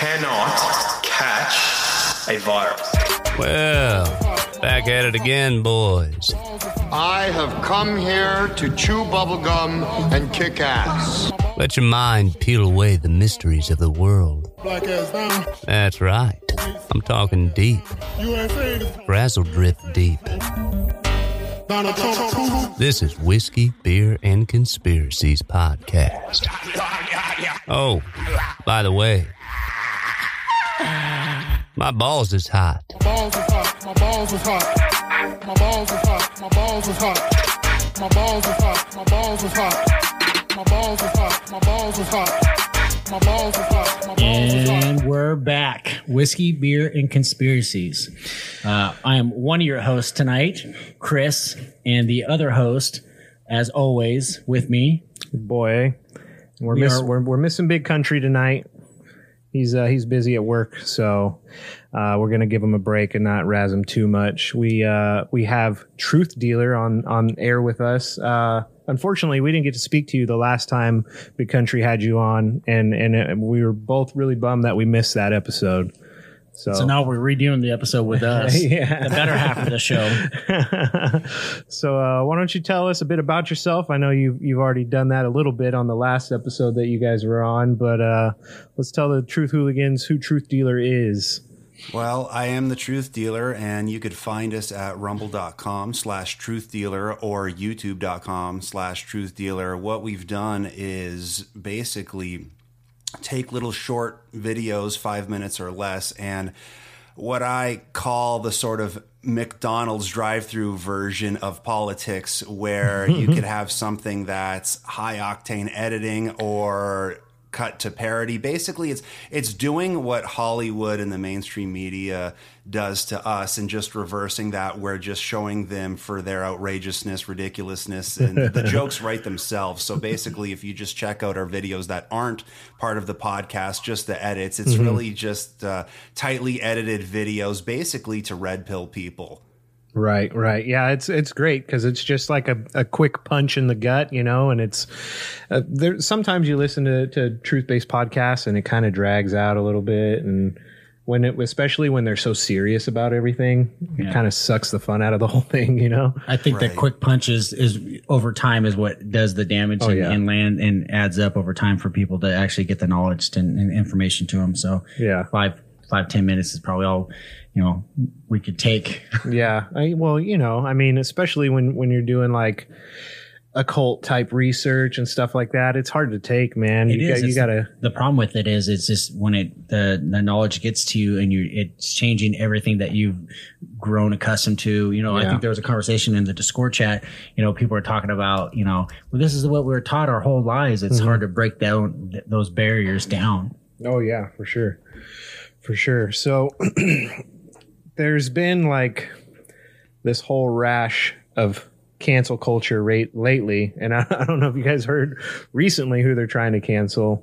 cannot catch a virus. Well, back at it again, boys. I have come here to chew bubblegum and kick ass. Let your mind peel away the mysteries of the world. Black ass down. That's right. I'm talking deep. USA. Frazzledrip deep. Donald Trump. Trump. This is Whiskey, Beer, and Conspiracies Podcast. Oh, by the way, my balls is hot. Balls is hot. My balls is hot. My balls is hot. My balls is hot. My balls is hot. My balls is hot. My balls is hot. My balls is hot. My balls is hot. My balls is hot. And we're back. Whiskey, beer, and conspiracies. Uh, I am one of your hosts tonight, Chris, and the other host, as always, with me. boy. We're We miss, are- we're, we're missing Big Country tonight. He's uh, he's busy at work, so uh, we're gonna give him a break and not razz him too much. We uh, we have Truth Dealer on on air with us. Uh, unfortunately, we didn't get to speak to you the last time Big Country had you on, and and uh we were both really bummed that we missed that episode. So, So now we're redoing the episode with us, Yeah. the better half of the show. so uh, why don't you tell us a bit about yourself? I know you've you've already done that a little bit on the last episode that you guys were on, but uh, let's tell the Truth Hooligans who Truth Dealer is. Well, I am the truth dealer, and you could find us at rumble.com slash truth dealer or youtube.com slash truth dealer. What we've done is basically take little short videos, five minutes or less, and what I call the sort of McDonald's drive through version of politics, where you could have something that's high octane editing or cut to parody. Basically, it's it's doing what Hollywood and the mainstream media does to us and just reversing that. We're just showing them for their outrageousness, ridiculousness, and the jokes write themselves. So basically, if you just check out our videos that aren't part of the podcast, just the edits, it's really just uh, tightly edited videos, basically to red pill people. Right, right. Yeah, it's it's great because it's just like a, a quick punch in the gut, you know. And it's uh, there. Sometimes you listen to, to truth based podcasts and it kind of drags out a little bit, and when it, especially when they're so serious about everything, it kind of sucks the fun out of the whole thing, you know. I think that quick punches is is over time is what does the damage and, yeah. and land and adds up over time for people to actually get the knowledge and, and information to them. So Yeah. five, five, ten minutes is probably all, you know, we could take. Yeah. I, well, you know, I mean, especially when when you're doing like occult type research and stuff like that, it's hard to take, man. It you is. got, you gotta. the problem with it is it's just when it the the knowledge gets to you and you it's changing everything that you've grown accustomed to you know i think there was a conversation in the discord chat you know people are talking about you know well this is what we were taught our whole lives Mm-hmm. it's hard to break down th- those barriers down Oh yeah, for sure, for sure. So there's been like this whole rash of cancel culture rate lately, and I, I don't know if you guys heard recently who they're trying to cancel.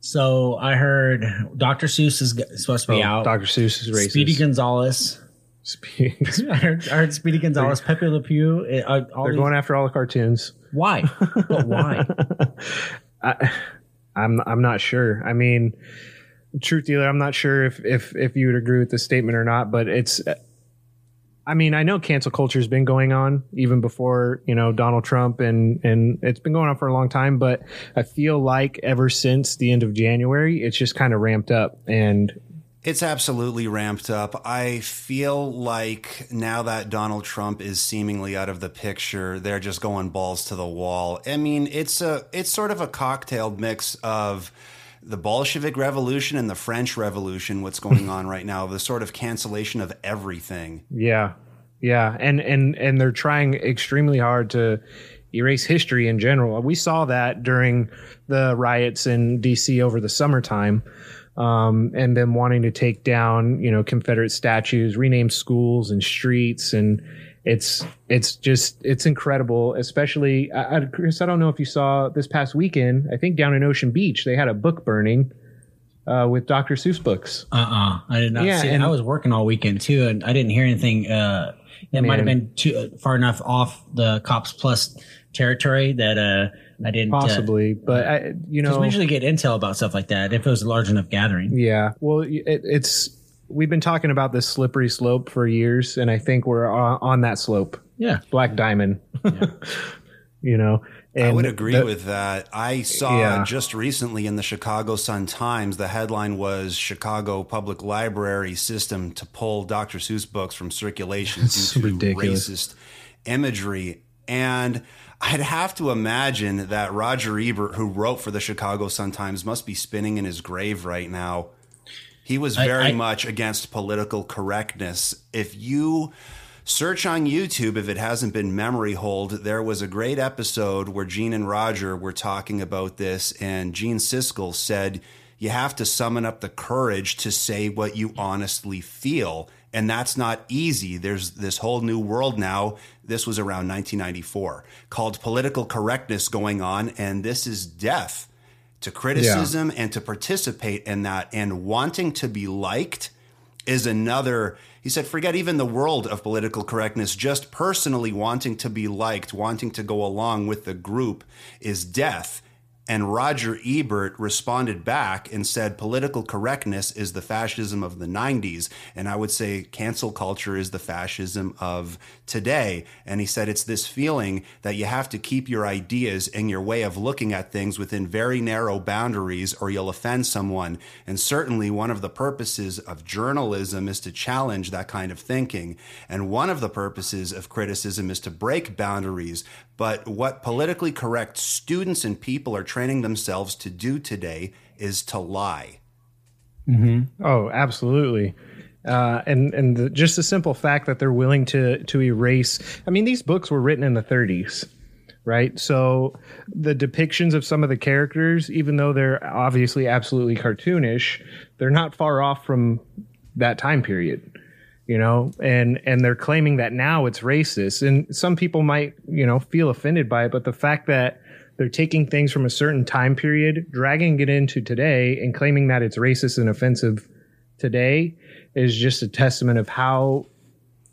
so i heard dr seuss is supposed to be out Dr. Seuss is racist. speedy gonzales Speedy- I heard, I heard speedy gonzales pepe le pew uh, uh, they're these- going after all the cartoons. why but why I, I'm I'm not sure. I mean, truth dealer, I'm not sure if if if you would agree with this statement or not, but it's. I mean, I know cancel culture has been going on even before you know Donald Trump, and and it's been going on for a long time. But I feel like ever since the end of January, it's just kind of ramped up, and It's absolutely ramped up. I feel like now that Donald Trump is seemingly out of the picture, they're just going balls to the wall. I mean, it's a it's sort of a cocktailed mix of the Bolshevik Revolution and the French Revolution. What's going on right now? The sort of cancellation of everything. Yeah, yeah, and and and they're trying extremely hard to erase history in general. We saw that during the riots in D.C. over the summertime, um, and them wanting to take down you know Confederate statues, rename schools and streets, and it's it's just it's incredible. Especially, I, I, Chris, I don't know if you saw this past weekend. I think down in Ocean Beach they had a book burning uh, with Dr. Seuss books. Uh uh I did not Yeah, see. and- I was working all weekend too, and I didn't hear anything. Uh, it might have been too uh, far enough off the cops plus territory that uh, I didn't. uh, Possibly, but I, you know, we usually get intel about stuff like that if it was a large enough gathering. Yeah. Well, it, it's we've been talking about this slippery slope for years, and I think we're on, on that slope. Yeah. Black Diamond. you know, and I would agree the- with that. I saw Yeah. just recently in the Chicago Sun Times, the headline was Chicago Public Library System to pull Dr. Seuss books from circulation It's due to ridiculous. racist imagery. And I'd have to imagine that Roger Ebert, who wrote for the Chicago Sun Times, must be spinning in his grave right now. He was I- very I- much against political correctness. If you search on YouTube, if it hasn't been memory hold, there was a great episode where Gene and Roger were talking about this, and Gene Siskel said, You have to summon up the courage to say what you honestly feel. And that's not easy. There's this whole new world now. This was around 1994 called political correctness going on, and this is death to criticism and to participate in that and wanting to be liked is another he said forget even the world of political correctness. Just personally wanting to be liked wanting to go along with the group is death and Roger Ebert responded back and said political correctness is the fascism of the 90s and I would say cancel culture is the fascism of today. And he said it's this feeling that you have to keep your ideas and your way of looking at things within very narrow boundaries or you'll offend someone. And certainly one of the purposes of journalism is to challenge that kind of thinking. And one of the purposes of criticism is to break boundaries but what politically correct students and people are training themselves to do today is to lie Oh, absolutely. Uh, and and the, just the simple fact that they're willing to to erase. I mean, these books were written in the 30s, right? So the depictions of some of the characters, even though they're obviously absolutely cartoonish, they're not far off from that time period. You know, and and they're claiming that now it's racist, and some people might you know feel offended by it, but the fact that they're taking things from a certain time period, dragging it into today, and claiming that it's racist and offensive today is just a testament of how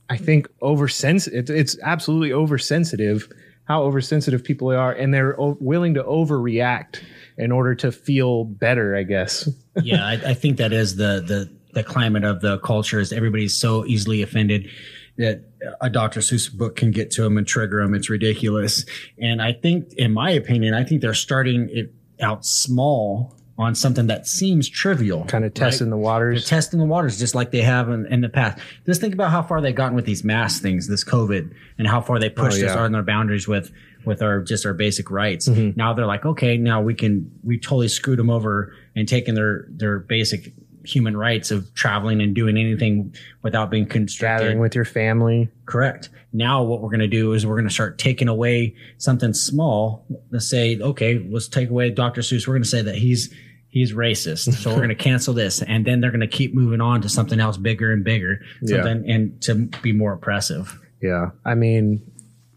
I think oversensitive. It's absolutely oversensitive. How oversensitive people are, and they're willing to overreact in order to feel better. I guess. yeah, I, I think that is the the the climate of the culture is everybody's so easily offended that a Dr. Seuss book can get to them and trigger them. It's ridiculous. And I think, in my opinion, I think they're starting it out small on something that seems trivial. Kind of testing the waters. They're testing the waters just like they have in, in the past. Just think about how far they've gotten with these mask things, this COVID, and how far they pushed Oh, us yeah. on their boundaries with with our just our basic rights. Mm-hmm. Now they're like, okay, now we can we totally screwed them over and taken their their basic human rights of traveling and doing anything without being constricted. Gathering with your family. Correct. Now what we're going to do is we're going to start taking away something small. Let's say, okay, let's take away Dr. Seuss. We're going to say that he's he's racist, so we're going to cancel this, and then they're going to keep moving on to something else bigger and bigger, Yeah. and to be more oppressive. Yeah. I mean,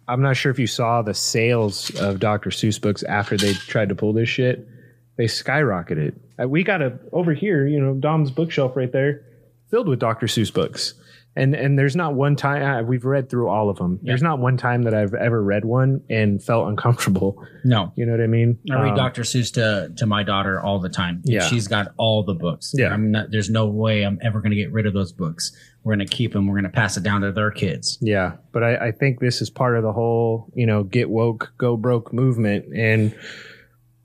I'm not sure if you saw the sales of Dr. Seuss books after they tried to pull this shit. They skyrocketed. Uh, We got a over here, you know, Dom's bookshelf right there, filled with Dr. Seuss books. And and there's not one time we've read through all of them. There's not one time that I've ever read one and felt uncomfortable. No, You know what I mean? I read Um, Dr. Seuss to to my daughter all the time. Yeah. she's got all the books. Yeah. I'm not. There's no way I'm ever going to get rid of those books. We're going to keep them. We're going to pass it down to their kids. Yeah, but I, I think this is part of the whole, you know, get woke, go broke movement, and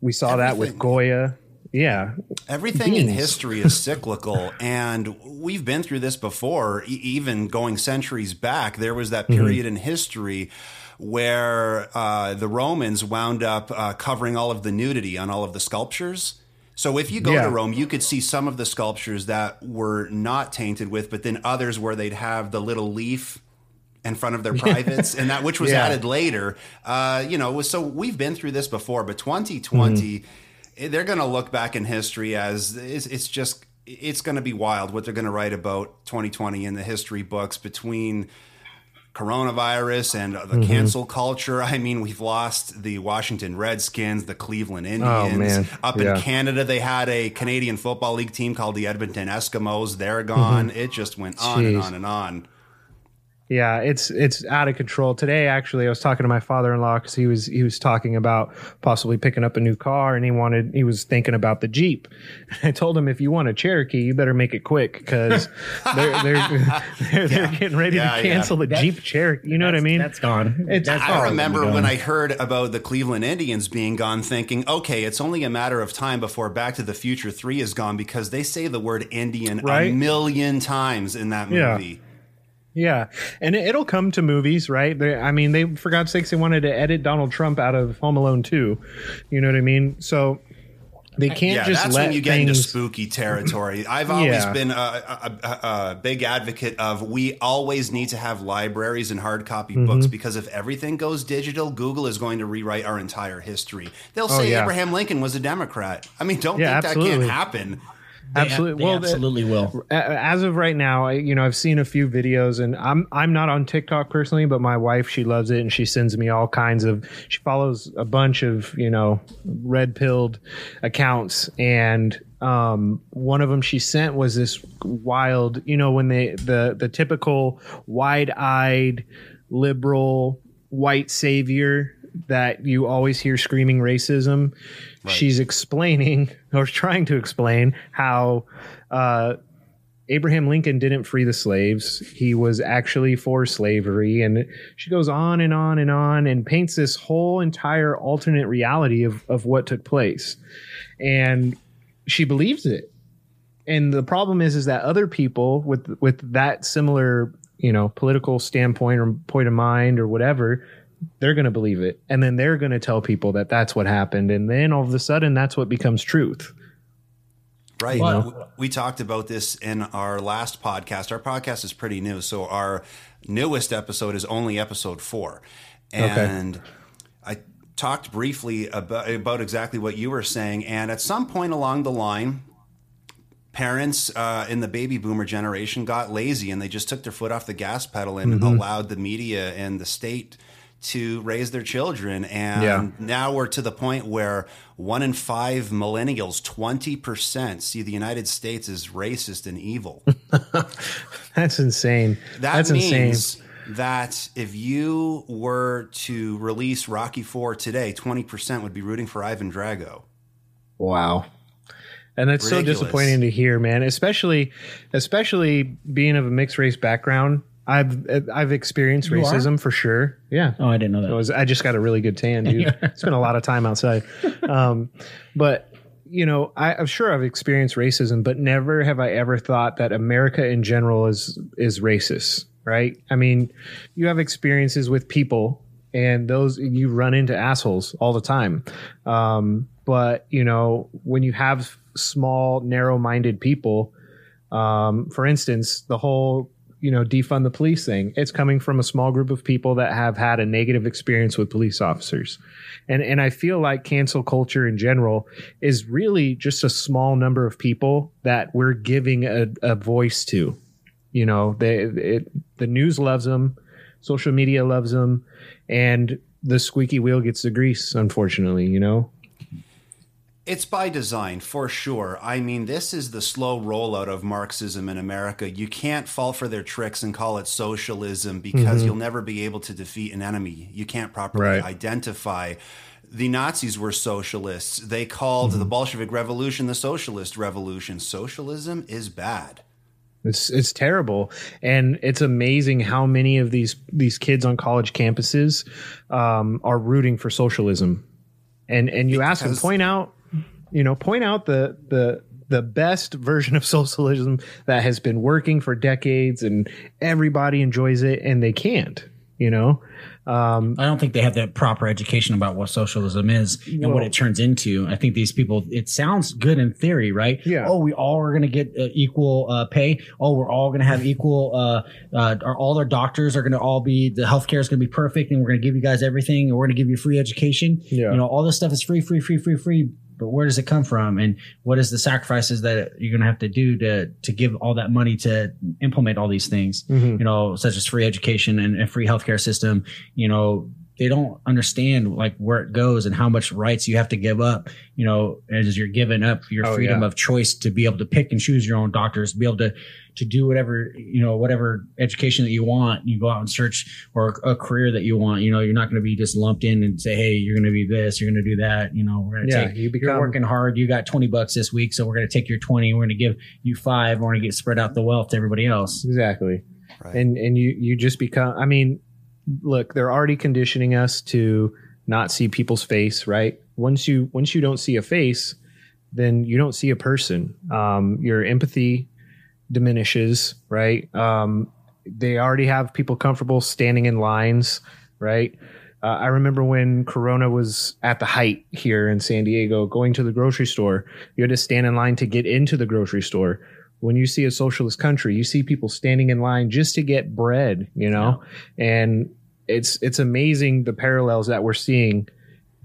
we saw that with Goya. Yeah, Everything in history is cyclical, and we've been through this before. E- even going centuries back, there was that period in history where uh, the Romans wound up uh, covering all of the nudity on all of the sculptures. So if you go Yeah. to Rome, you could see some of the sculptures that were not tainted with, but then others where they'd have the little leaf in front of their privates, and that which was Yeah. added later. Uh, you know, so we've been through this before, but 2020, eh, they're going to look back in history as it's, it's just it's going to be wild what they're going to write about 2020 in the history books between coronavirus and the Mm-hmm. cancel culture. I mean, we've lost the Washington Redskins, the Cleveland Indians. Oh. Up Yeah. in Canada, they had a Canadian Football League team called the Edmonton Eskimos. They're gone. It just went on and Mm-hmm. On and on. Yeah, it's it's out of control. Today, actually, I was talking to my father-in-law because he was he was talking about possibly picking up a new car, and he wanted he was thinking about the Jeep. I told him if you want a Cherokee, you better make it quick because they're they're they're, they're getting ready Yeah, to cancel the Jeep Cherokee. You know what I mean? That's gone. It's- That's I gone. remember Gone. when I heard about the Cleveland Indians being gone, thinking, okay, it's only a matter of time before Back to the Future 3 is gone because they say the word Indian a million times in that Yeah. movie. Yeah, and it, it'll come to movies, right? They, I mean, they for God's sakes, they wanted to edit Donald Trump out of Home Alone 2. You know what I mean? So they can't Yeah, just that's let when you get into spooky territory. I've always Yeah. been a, a, a, a big advocate of we always need to have libraries and hard copy Mm-hmm. books because if everything goes digital, Google is going to rewrite our entire history. They'll say Oh, yeah. Abraham Lincoln was a Democrat. I mean, don't think absolutely. that can't happen. They- absolutely. they well, absolutely will. as of right now, I, you know, I've seen a few videos, and I'm I'm not on TikTok personally, but my wife she loves it, and she sends me all kinds of. She follows a bunch of you know red pilled accounts, and um, one of them she sent was this wild, you know, when they the the typical wide eyed liberal white savior that you always hear screaming racism. She's explaining or trying to explain how uh, Abraham Lincoln didn't free the slaves. He was actually for slavery. And she goes on and on and on and paints this whole entire alternate reality of, of what took place. And she believes it. And the problem is, is that other people with with that similar, you know, political standpoint or point of mind or whatever, they're going to believe it, and then they're going to tell people that that's what happened, and then all of a sudden, that's what becomes truth. Right. We talked about this in our last podcast. Our podcast is pretty new. So our newest episode is only episode four. And I talked briefly about, about exactly what you were saying. And at some point along the line, parents uh, in the baby boomer generation got lazy and they just took their foot off the gas pedal and allowed the media and the state to raise their children. And Yeah. now we're to the point where one in five millennials, 20%, see the United States as racist and evil. That's insane. That that's means insane. that if you were to release Rocky 4 today, 20% would be rooting for Ivan Drago. Wow. And that's so disappointing to hear, man. Especially, especially being of a mixed race background. I've I've experienced You are? racism for sure. Yeah. Oh, I didn't know I that. was I just got a really good tan, dude. Spent a lot of time outside. Um, but you know, I, I'm sure I've experienced racism, but never have I ever thought that America in general is is racist, right? I mean, you have experiences with people, and those you run into assholes all the time. Um, but you know, when you have small, narrow-minded people, um, for instance, the whole you know defund the police thing it's coming from a small group of people that have had a negative experience with police officers. And and i feel like cancel culture in general is really just a small number of people that we're giving a, a voice to. You know they it, the news loves them social media loves them and the squeaky wheel gets the grease unfortunately you know It's by design, for sure. I mean, this is the slow rollout of Marxism in America. You can't fall for their tricks and call it socialism because you'll never be able to defeat an enemy. You can't properly Right. identify. The Nazis were socialists. They called the Bolshevik Revolution the Socialist Revolution. Socialism is bad. It's it's terrible, and it's amazing how many of these these kids on college campuses um, are rooting for socialism. And and you ask them point out, you know, point out the the the best version of socialism that has been working for decades, and everybody enjoys it, and they can't. You know, um, I don't think they have that proper education about what socialism is and what it turns into. I think these people, it sounds good in theory, right? Yeah. Oh, we all are going to get uh, equal uh, pay. Oh, we're all going to have equal, uh, uh, our, all our doctors are going to all be, the healthcare is going to be perfect and we're going to give you guys everything and we're going to give you free education. Yeah. You know, all this stuff is free, free, free, free, free. But where does it come from and what is the sacrifices that you're going to have to do to to give all that money to implement all these things Mhm. you know such as free education and a free healthcare system you know they don't understand like where it goes and how much rights you have to give up you know as you're giving up your Oh, freedom yeah. of choice to be able to pick and choose your own doctors be able to to do whatever you know whatever education that you want you go out and search or a career that you want you know you're not going to be just lumped in and say hey you're going to be this you're going to do that you know we're going to Yeah, take you you're working hard you got 20 bucks this week so we're going to take your 20 we're going to give you five we're going to get spread out the wealth to everybody else exactly. Right. and and you you just become i mean look they're already conditioning us to not see people's face right? Once you once you don't see a face then you don't see a person. Um your empathy diminishes right? Um they already have people comfortable standing in lines right? Uh, I remember when Corona was at the height here in San Diego, going to the grocery store, you had to stand in line to get into the grocery store. When you see a socialist country, you see people standing in line just to get bread, you know, and it's it's amazing the parallels that we're seeing,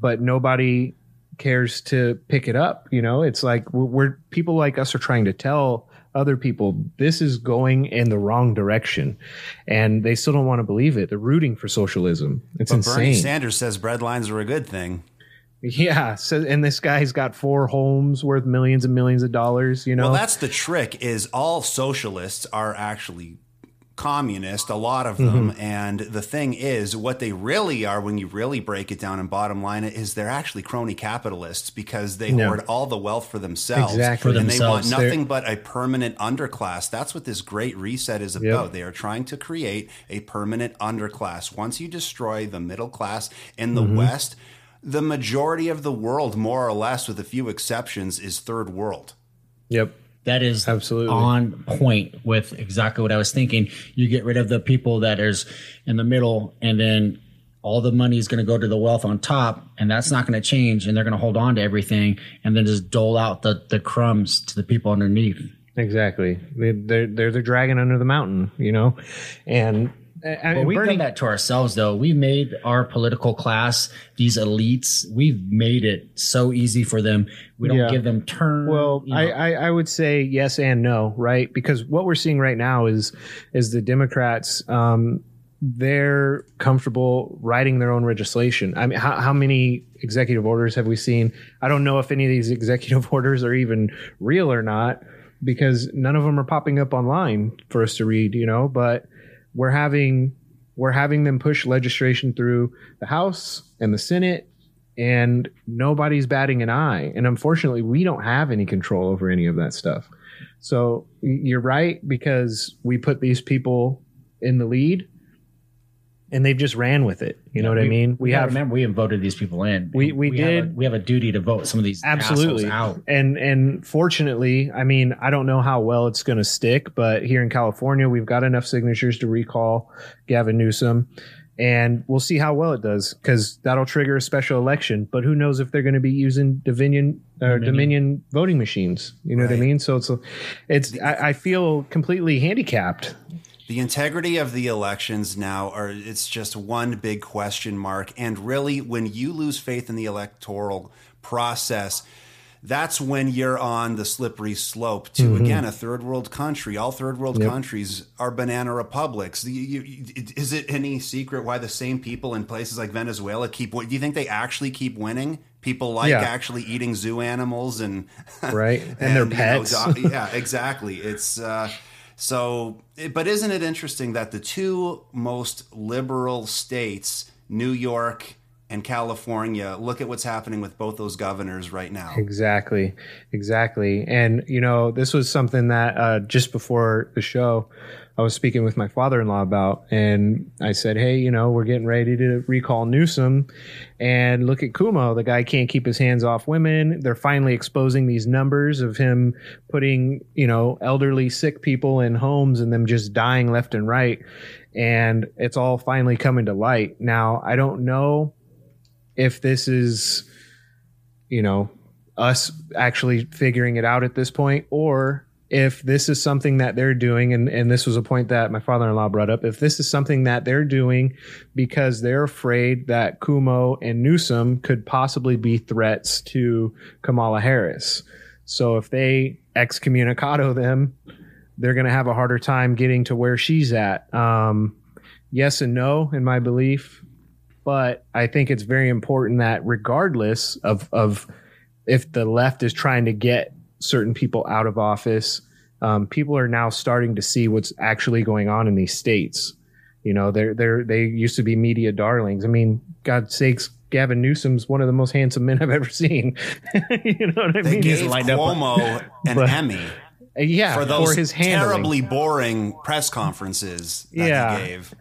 but nobody cares to pick it up. You know, it's like we're, we're people like us are trying to tell other people this is going in the wrong direction, and they still don't want to believe it. They're rooting for socialism. It's But Bernie. Sanders says bread lines are a good thing. Yeah. So, and this guy's got four homes worth millions and millions of dollars. You know. Well, that's the trick. Is all socialists are actually communist, a lot of Mm-hmm. them. And the thing is, what they really are, when you really break it down and bottom line it, is they're actually crony capitalists because they Yeah. hoard all the wealth for themselves. Exactly. For and they want themselves. nothing but a permanent underclass. That's what this great reset is about. They are trying to create a permanent underclass. Once you destroy the middle class in Mm-hmm. the West, the majority of the world, more or less, with a few exceptions, is third world. yep. That is Absolutely. on point with exactly what I was thinking. You get rid of the people that is in the middle, and then all the money is going to go to the wealth on top, and that's not going to change. And they're going to hold on to everything, and then just dole out the the crumbs to the people underneath. Exactly. They, they're they're the dragon under the mountain. You know, and. I, Well, we've Bernie, done that to ourselves, though. We've made our political class, these elites, we've made it so easy for them. We don't Yeah. give them turn. Well, you know. I, I, I would say yes and no, right? Because what we're seeing right now is is the Democrats um, they're comfortable writing their own legislation. I mean, how, how many executive orders have we seen? I don't know if any of these executive orders are even real or not because none of them are popping up online for us to read, you know, but we're having we're having them push legislation through the House and the Senate and nobody's batting an eye. And unfortunately, we don't have any control over any of that stuff. So you're right because we put these people in the lead and they've just ran with it. You know what I mean? We, have remember we have voted these people in. We- we have did. a, we have a duty to vote some of these absolutely out. and and fortunately i mean i don't know how well it's going to stick but here in california we've got enough signatures to recall gavin newsom and we'll see how well it does because that'll trigger a special election but who knows if they're going to be using dominion or Dominion. dominion voting machines you know what i mean so it's it's I, I feel completely handicapped The integrity of the elections now are it's just one big question mark. And really, when you lose faith in the electoral process, that's when you're on the slippery slope to Mm-hmm. again a third world country. All third world countries are banana republics. You- you- is it any secret why the same people in places like Venezuela keep? Do you think they actually keep winning? People like Yeah. actually eating zoo animals and right and, their you know, pets yeah, exactly. It's uh, so, but isn't it interesting that the two most liberal states, New York and California, look at what's happening with both those governors right now. Exactly, exactly. And you know, this was something that uh, just before the show, I was speaking with my father-in-law about, and I said, "Hey, you know, we're getting ready to recall Newsom, and look at Cuomo. The guy can't keep his hands off women. They're finally exposing these numbers of him putting, you know, elderly, sick people in homes and them just dying left and right." And it's all finally coming to light. Now, I don't know if this is you know us actually figuring it out at this point or if this is something that they're doing, and, and this was a point that my father in law brought up, if this is something that they're doing because they're afraid that Cuomo and Newsom could possibly be threats to Kamala Harris. So if they excommunicado them, they're going to have a harder time getting to where she's at. Um, yes and no, in my belief. But I think it's very important that regardless of, of if the left is trying to get certain people out of office, um, people are now starting to see what's actually going on in these states. You know, they're they're they used to be media darlings. I mean, God sakes, Gavin Newsom's one of the most handsome men I've ever seen. you know what I They mean? gave lined up- Cuomo an But- Emmy yeah, for those his handling. terribly boring press conferences that Yeah. he gave.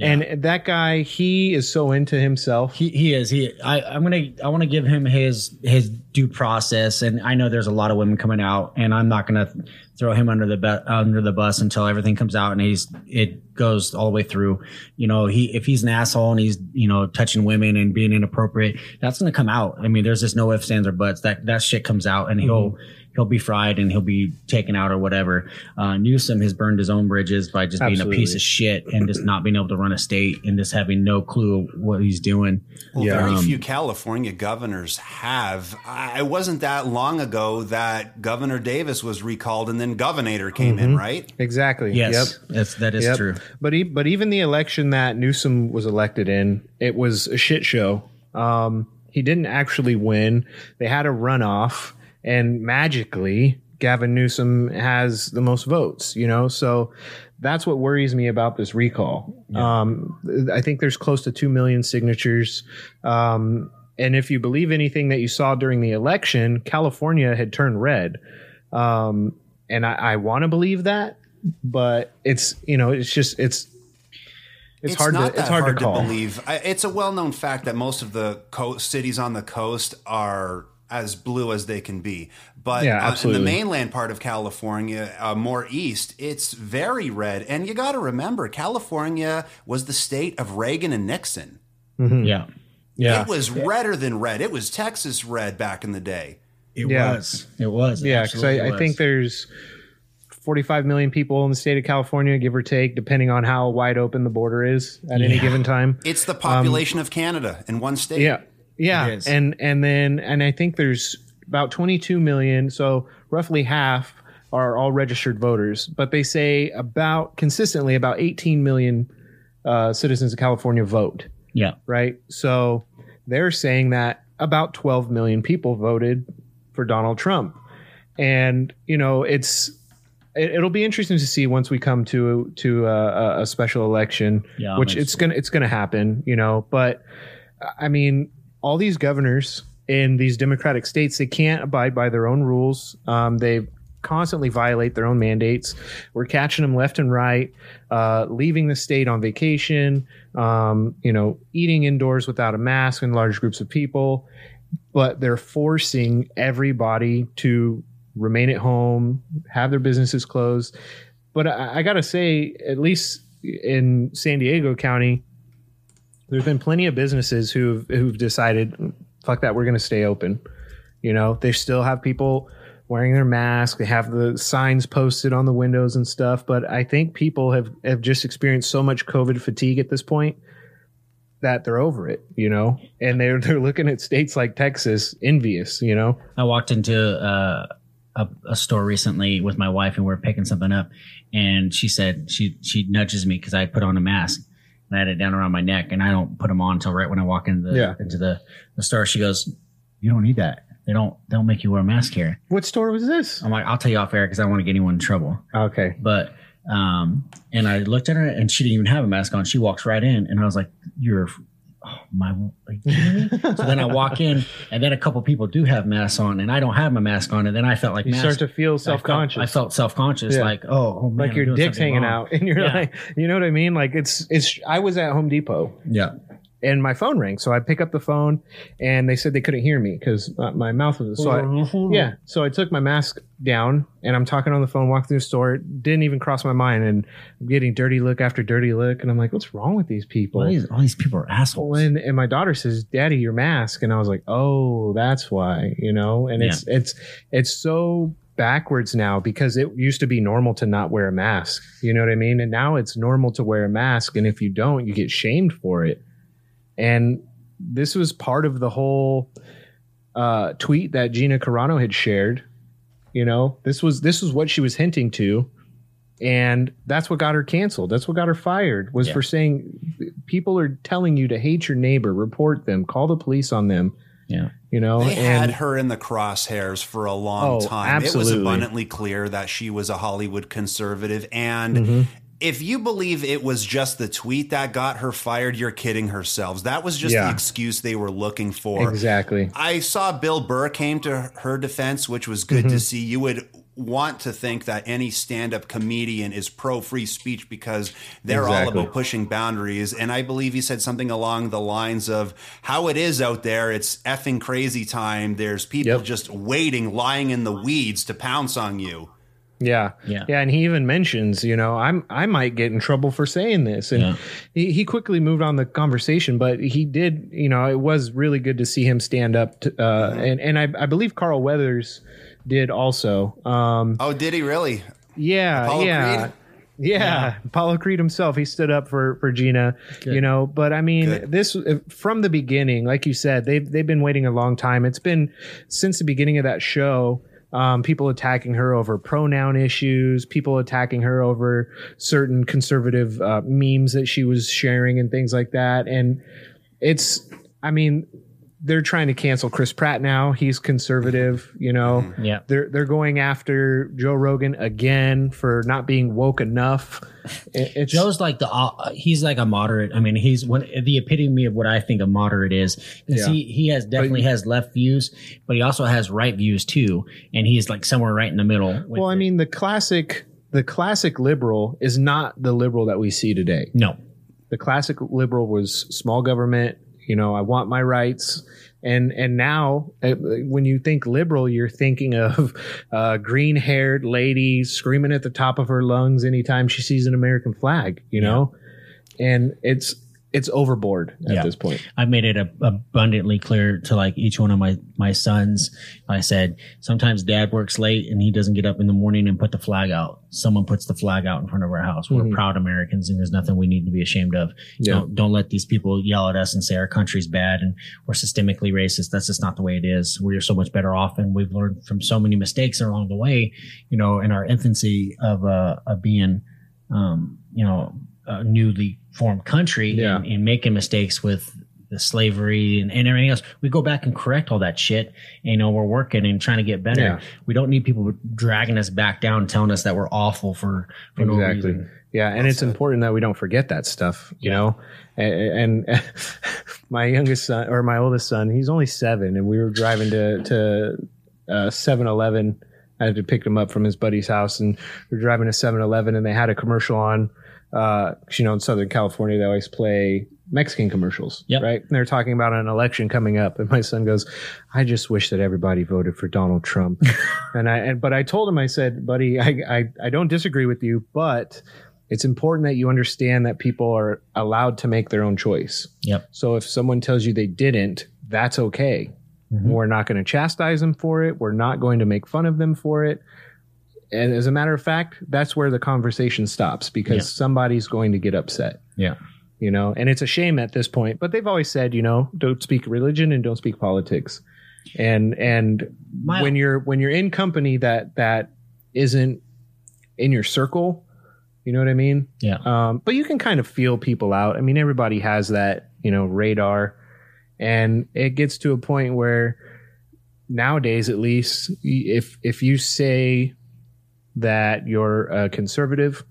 And that guy, he is so into himself. He, he is. He. I, I'm gonna. I want to give him his his due process. And I know there's a lot of women coming out, and I'm not gonna throw him under the bu- under the bus until everything comes out and he's it goes all the way through. You know, he if he's an asshole and he's you know touching women and being inappropriate, that's gonna come out. I mean, there's just no ifs, ands, or buts. That that shit comes out, and he'll. Mm-hmm. He'll be fried and he'll be taken out or whatever. Uh, Newsom has burned his own bridges by just being a piece of shit and just not being able to run a state and just having no clue what he's doing. Well, Yeah. very Um, few California governors have. I, it wasn't that long ago that Governor Davis was recalled, and then Governor came Mm-hmm. in, right? Exactly. Yes, Yep. that's that is Yep. true. But e- but even the election that Newsom was elected in, it was a shit show. Um, he didn't actually win. They had a runoff, and magically, Gavin Newsom has the most votes. You know, so that's what worries me about this recall. Um, I think there's close to two million signatures. Um, and if you believe anything that you saw during the election, California had turned red. Um, and I, I want to believe that, but it's you know it's just it's it's, hard not to it's that hard, to call. believe. I, it's a well-known fact that most of the co- cities on the coast are as blue as they can be. But Yeah, uh, in the mainland part of California, uh, more east, it's very red. And you got to remember, California was the state of Reagan and Nixon. Yeah, Yeah, It was redder than red. It was Texas red back in the day. it Yeah. was. It was. It yeah, because I, I think there's 45 million people in the state of California, give or take, depending on how wide open the border is at any given time. It's the population of Canada in one state. Um, Yeah. Yeah. And and then and I think there's about 22 million, so roughly half are all registered voters, but they say about consistently about 18 million uh, citizens of California vote, yeah, right? So they're saying that about 12 million people voted for Donald Trump. And, you know, it's it, it'll be interesting to see once we come to to a, a- a special election, Yeah, which it's gonna it's gonna happen, you know. But I mean, all these governors in these Democratic states, they can't abide by their own rules. Um, they constantly violate their own mandates. We're catching them left and right, uh, leaving the state on vacation, um, you know, eating indoors without a mask in large groups of people. But they're forcing everybody to remain at home, have their businesses closed. But I, I got to say, at least in San Diego County, there's been plenty of businesses who've who've decided, fuck that, we're going to stay open. You know, they still have people wearing their mask. They have the signs posted on the windows and stuff. But I think people have have just experienced so much COVID fatigue at this point that they're over it. You know, and they're they're looking at states like Texas envious. You know, I walked into uh, a, a store recently with my wife, and we are picking something up, and she said she she nudges me because I put on a mask I had it down around my neck, and I don't put them on until right when I walk into the Yeah. into the, the store. She goes, "You don't need that. They don't they don't make you wear a mask here." what store was this? I'm like, "I'll tell you off air because I don't want to get anyone in trouble." Okay, But um, and I looked at her, and she didn't even have a mask on. She walks right in, and I was like, "You're." Oh, my are you kidding me? so then I walk in, and then a couple people do have masks on, and I don't have my mask on, and then I felt like you mask- start to feel self conscious. I felt, self conscious, Yeah. like oh, oh man, like your dick's hanging wrong. out, and you're Yeah. like, you know what I mean? Like it's it's. I was at Home Depot Yeah, and my phone rang, so I pick up the phone, and they said they couldn't hear me because my mouth was so. I, mm-hmm. yeah, so I took my mask down, and I'm talking on the phone, walking through the store. It didn't even cross my mind, and I'm getting dirty look after dirty look, and I'm like, what's wrong with these people? all these, all these people are assholes. and, and my daughter says, "Daddy, your mask," and I was like, "Oh, that's why," you know. And it's it's it's so backwards now because it used to be normal to not wear a mask. You know what I mean? And now it's normal to wear a mask. And if you don't, you get shamed for it. And this was part of the whole uh, tweet that Gina Carano had shared. You know, this was this was what she was hinting to, and that's what got her canceled. That's what got her fired. Was Yeah. for saying people are telling you to hate your neighbor, report them, call the police on them. Yeah. You know, They had and her in the crosshairs for a long Oh, time. It was abundantly clear that she was a Hollywood conservative. And Mm-hmm. If you believe it was just the tweet that got her fired, you're kidding herselves. That was just Yeah. the excuse they were looking for. exactly. I saw Bill Burr came to her defense, which was good Mm-hmm. to see. You would want to think that any stand-up comedian is pro free speech because they're all about pushing boundaries. And I believe he said something along the lines of how it is out there. It's effing crazy time. There's people Yep. just waiting, lying in the weeds to pounce on you. Yeah. Yeah. Yeah. And he even mentions, you know, I'm I might get in trouble for saying this. And Yeah. he, he quickly moved on the conversation, but he did, you know, it was really good to see him stand up to, uh Mm-hmm. and, and I, I believe Carl Weathers did also. Um Oh, did he really? yeah, Apollo yeah. Creed? Yeah, Apollo Creed himself, he stood up for for Gina, you know. But I mean, Good. this from the beginning, like you said, they've they've been waiting a long time. It's been since the beginning of that show. Um, people attacking her over pronoun issues, people attacking her over certain conservative uh, memes that she was sharing and things like that. And it's, I mean, they're trying to cancel Chris Pratt now. He's conservative, you know. Yeah. They're they're going after Joe Rogan again for not being woke enough. It- It's Joe's like the uh, he's like a moderate. I mean, he's one the epitome of what I think a moderate is. 'Cause Yeah. he he has definitely has left views, but he also has right views too, and he's like somewhere right in the middle. well, I it. mean, the classic the classic liberal is not the liberal that we see today. no, The classic liberal was small government. You know, I want my rights. And and now, uh, when you think liberal, you're thinking of a green haired lady screaming at the top of her lungs anytime she sees an American flag. You know, and it's it's overboard at Yeah. this point. I made it ab- abundantly clear to like each one of my my sons. I said sometimes dad works late and he doesn't get up in the morning and put the flag out. Someone puts the flag out in front of our house. We're Mhm. proud Americans, and there's nothing we need to be ashamed of. Yeah. Don't don't let these people yell at us and say our country's bad and we're systemically racist. That's just not the way it is. We're so much better off, and we've learned from so many mistakes along the way. You know, in our infancy of uh of being, um, you know, a newly formed country Yeah. and, and making mistakes with the slavery and, and everything else. We go back and correct all that shit. And, you know, we're working and trying to get better. Yeah. We don't need people dragging us back down, telling us that we're awful for, for no Exactly. reason. Yeah, and it's important that we don't forget that stuff, you know. And, and my youngest son or my oldest son, he's only seven, and we were driving to to uh, Seven Eleven. I had to pick him up from his buddy's house, and we are driving to Seven Eleven, and they had a commercial on. Uh, you know, in Southern California, they always play Mexican commercials, Yep. right? And they're talking about an election coming up, and my son goes, "I just wish that everybody voted for Donald Trump." and I, and, but I told him, I said, "Buddy, I, I, I don't disagree with you, but." it's important that you understand that people are allowed to make their own choice. Yep. So if someone tells you they didn't, that's okay. We're not going to chastise them for it. We're not going to make fun of them for it. And as a matter of fact, that's where the conversation stops because Yeah. somebody's going to get upset. Yeah. You know, and it's a shame at this point, but they've always said, you know, don't speak religion and don't speak politics. And and My- when you're when you're in company that that isn't in your circle, you know what I mean? Yeah. Um, but you can kind of feel people out. I mean, everybody has that, you know, radar. And it gets to a point where nowadays, at least, if if you say that you're a conservative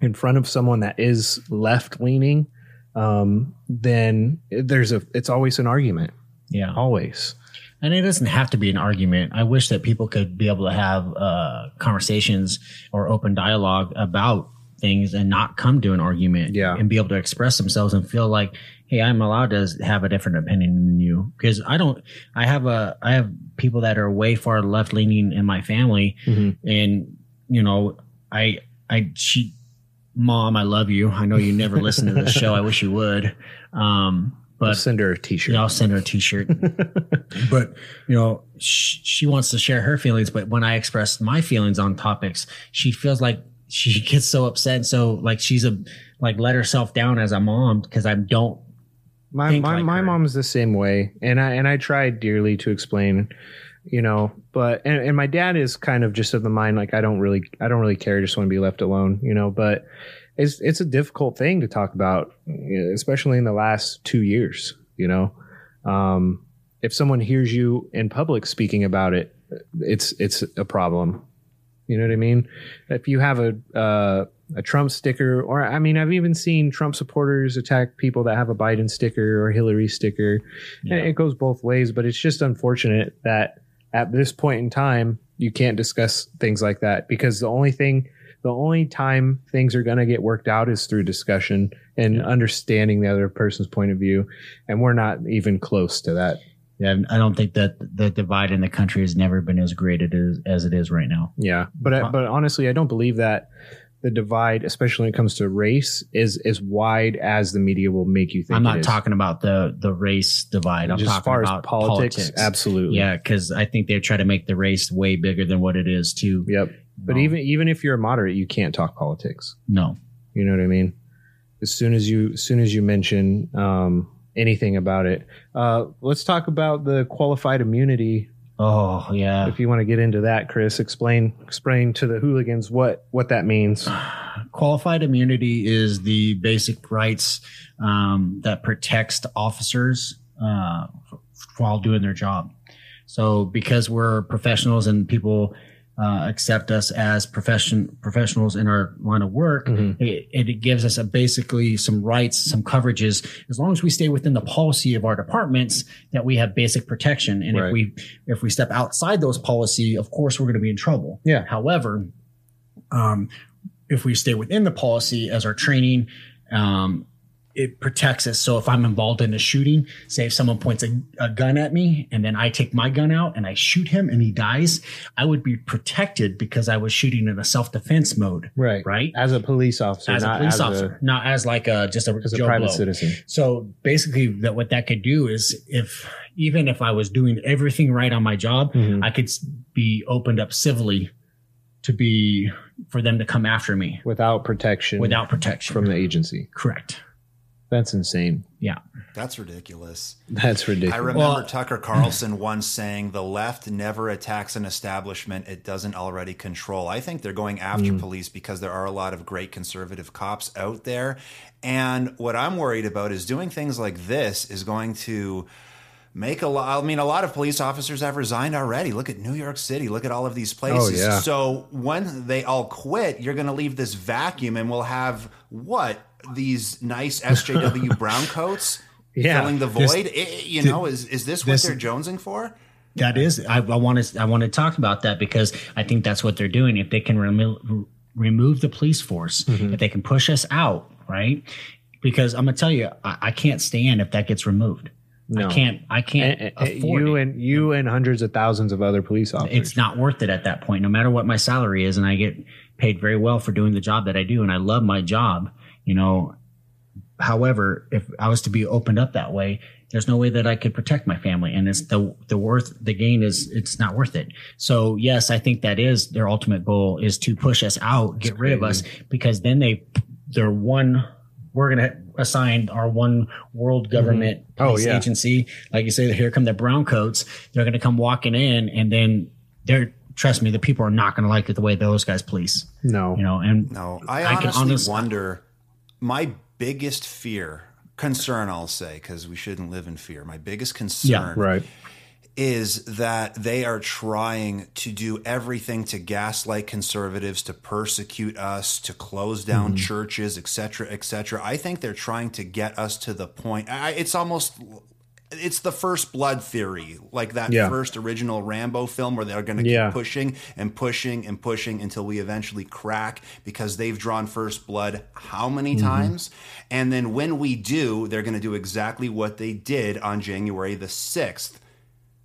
in front of someone that is left leaning, um, then there's a it's always an argument. Yeah. Always. And it doesn't have to be an argument. I wish that people could be able to have uh, conversations or open dialogue about things and not come to an argument. Yeah. And be able to express themselves and feel like, hey, I'm allowed to have a different opinion than you. Because I don't. I have a. I have people that are way far left leaning in my family, Mhm. and you know, I I she, mom, I love you. I know you never listen to the show. I wish you would. Um, but send her a t-shirt. yeah, I'll send her a T-shirt. but you know, she, she wants to share her feelings. But when I express my feelings on topics, she feels like she gets so upset. So like she's a like let herself down as a mom because I don't. My my, like my her. mom's the same way and i and i tried dearly to explain you know but and, and my dad is kind of just of the mind like i don't really i don't really care just want to be left alone you know but it's it's a difficult thing to talk about especially in the last two years you know um if someone hears you in public speaking about it it's it's a problem you know what i mean if you have a uh a Trump sticker, or I mean, I've even seen Trump supporters attack people that have a Biden sticker or Hillary sticker. And it goes both ways, but it's just unfortunate that at this point in time, you can't discuss things like that because the only thing, the only time things are going to get worked out is through discussion and understanding the other person's point of view. And we're not even close to that. Yeah, I don't think that the divide in the country has never been as great it is, as it is right now. Yeah, but I, but honestly, I don't believe that the divide, especially when it comes to race, is as wide as the media will make you think. I'm not is. talking about the the race divide. I'm Just talking far as about politics, absolutely. Yeah, because I think they try to make the race way bigger than what it is. Too. Yep. But No. even even if you're a moderate, you can't talk politics. No. You know what I mean? As soon as you as soon as you mention um, anything about it, uh, let's talk about the qualified immunity. Oh yeah. If you want to get into that, Chris, explain explain to the hooligans what what that means. Qualified immunity is the basic rights um, that protects officers uh, f- while doing their job. So, because we're professionals and people uh, accept us as profession professionals in our line of work, Mm-hmm. it, it gives us a basically some rights, some coverages, as long as we stay within the policy of our departments that we have basic protection. And Right. if we if we step outside those policy, of course, we're going to be in trouble. Yeah. However, um, if we stay within the policy as our training, um, it protects us. So if I'm involved in a shooting, say if someone points a, a gun at me and then I take my gun out and I shoot him and he dies, I would be protected because I was shooting in a self defense mode. Right. Right. As a police officer, As a police as officer, not as like a just a, a, as a private Blow. citizen. So basically, that what that could do is if even if I was doing everything right on my job, Mhm. I could be opened up civilly to be for them to come after me Without protection. without protection. from the agency. correct. That's insane. Yeah. That's ridiculous. That's ridiculous. I remember Well- Tucker Carlson once saying the left never attacks an establishment it doesn't already control. I think they're going after mm. police because there are a lot of great conservative cops out there. And what I'm worried about is doing things like this is going to make a lot. I mean, a lot of police officers have resigned already. Look at New York City. Look at all of these oh, places. yeah. So when they all quit, you're going to leave this vacuum, and we'll have what these nice SJW brown coats Yeah. filling the This- void. I- you know, is is this what this- they're jonesing for? That is, I, I want to, I want to talk about that because I think that's what they're doing. If they can remo- remove the police force, Mm-hmm. if they can push us out, right? Because I'm gonna tell you, I, I can't stand if that gets removed. No. I can't, I can't And- and afford you it. and you and hundreds of thousands of other police officers. it's not worth it at that point, no matter what my salary is. And I get paid very well for doing the job that I do. And I love my job, you know. However, if I was to be opened up that way, there's no way that I could protect my family. And it's the, the worth, the gain is, it's not worth it. So yes, I think that is their ultimate goal is to push us out, get rid of us because then they, they're one, we're going to assign our one world mm-hmm. government Oh, yeah. agency. Like you say, here come the brown coats. They're going to come walking in and then they're, trust me, the people are not going to like it the way those guys police, no. you know, and No, I, I can honestly wonder. My biggest fear, concern, I'll say, because we shouldn't live in fear. My biggest concern, right. is that they are trying to do everything to gaslight conservatives, to persecute us, to close down mm-hmm. churches, et cetera, et cetera. I think they're trying to get us to the point. I, it's almost. It's the first blood theory, like that Yeah. first original Rambo film, where they're going to Yeah. keep pushing and pushing and pushing until we eventually crack because they've drawn first blood how many times? And then when we do, they're going to do exactly what they did on January the 6th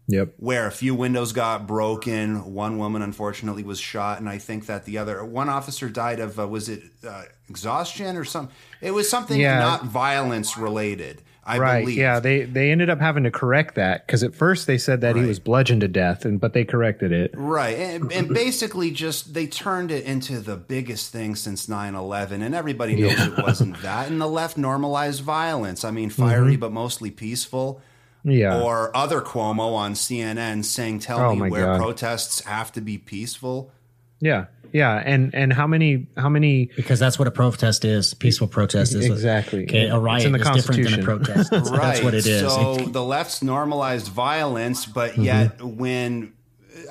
Yep. where a few windows got broken. One woman, unfortunately, was shot, and I think that the other one officer died of uh, was it uh, exhaustion or something? It was something Yeah. not violence related. I right. believe. Yeah, they they ended up having to correct that because at first they said that he was bludgeoned to death, and but they corrected it. Right. And, and basically, just they turned it into the biggest thing since 9 11. And everybody knows it wasn't that. And the left normalized violence. I mean, fiery but mostly peaceful. Mm-hmm. Yeah. Or other Cuomo on CNN saying, Tell Oh, me where God. protests have to be peaceful. Yeah, yeah, and and how many how many because that's what a protest is. Peaceful protest is Exactly. Okay, a It's riot in the is different than a protest. That's, right. that's what it is. So the left's normalized violence, but Mm-hmm. yet when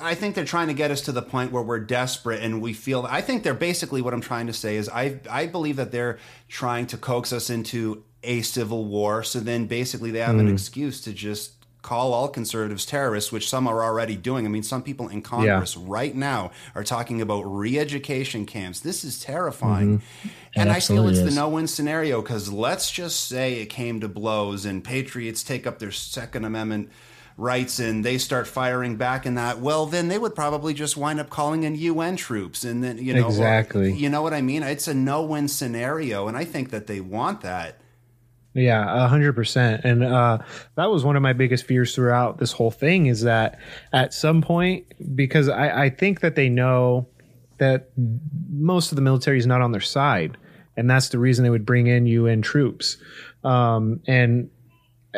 I think they're trying to get us to the point where we're desperate and we feel I think they're basically what I'm trying to say is I I believe that they're trying to coax us into a civil war so then basically they have an Mm. excuse to just call all conservatives terrorists which some are already doing. I mean some people in Congress right now are talking about re-education camps. This is terrifying. And I feel it's the no win scenario because let's just say it came to blows and patriots take up their second amendment rights and they start firing back in that well then they would probably just wind up calling in UN troops and then you know Exactly. you know what i mean it's a no-win scenario and i think that they want that Yeah, a hundred percent. And uh, that was one of my biggest fears throughout this whole thing is that at some point, because I, I think that they know that most of the military is not on their side, and that's the reason they would bring in UN troops. Um, and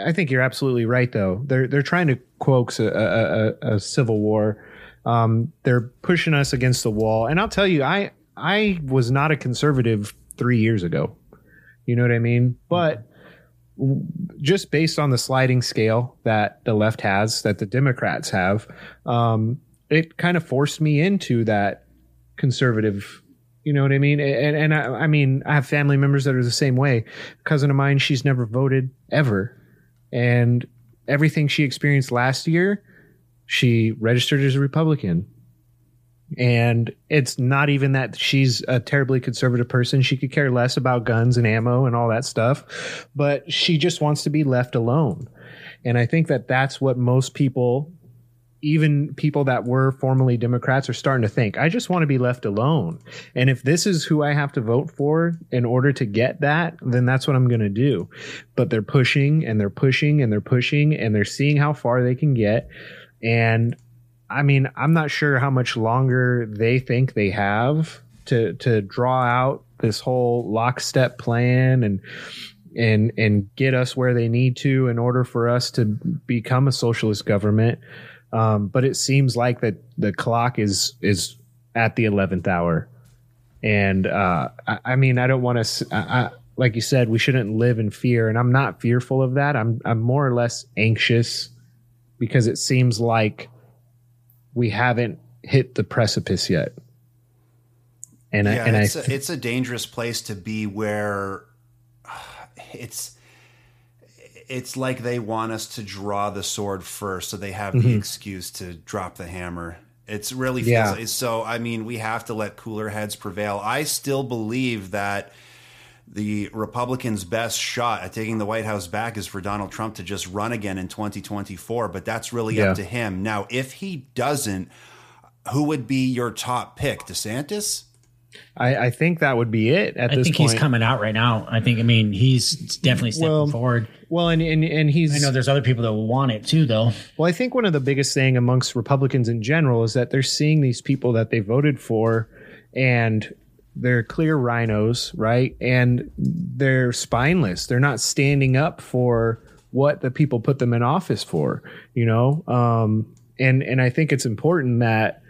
I think you're absolutely right, though. They're they're trying to coax a, a, a, a civil war. Um, they're pushing us against the wall. And I'll tell you, I I was not a conservative three years ago. You know what I mean? But just based on the sliding scale that the left has, that the Democrats have, um, it kind of forced me into that conservative. You know what I mean? And and I, I mean, I have family members that are the same way. cousin of mine, she's never voted ever, and everything she experienced last year, she registered as a Republican. And it's not even that she's a terribly conservative person. She could care less about guns and ammo and all that stuff, but she just wants to be left alone. And I think that that's what most people, even people that were formerly Democrats, are starting to think. I just want to be left alone. And if this is who I have to vote for in order to get that, then that's what I'm going to do. But they're pushing and they're pushing and they're pushing and they're seeing how far they can get. And I mean, I'm not sure how much longer they think they have to to draw out this whole lockstep plan and and and get us where they need to in order for us to become a socialist government. Um, but it seems like that the clock is is at the eleventh hour, and uh, I, I mean, I don't want to. Like you said, we shouldn't live in fear, and I'm not fearful of that. I'm I'm more or less anxious because it seems like we haven't hit the precipice yet. And yeah I and I it's, a, it's a dangerous place to be where it's it's like they want us to draw the sword first so they have the mm-hmm. excuse to drop the hammer it's really Yeah. like- so i mean we have to let cooler heads prevail i still believe that the Republicans' best shot at taking the White House back is for Donald Trump to just run again in 2024, but that's really Yeah. up to him. Now, if he doesn't, who would be your top pick? DeSantis? I, I think that would be it at I this think point. he's coming out right now. I think. I mean, he's definitely stepping Well, forward. well, and, and and he's I know there's other people that will want it too, though. Well, I think one of the biggest thing amongst Republicans in general is that they're seeing these people that they voted for and they're clear RINOs, right? And they're spineless. They're not standing up for what the people put them in office for, you know? Um, and and I think it's important that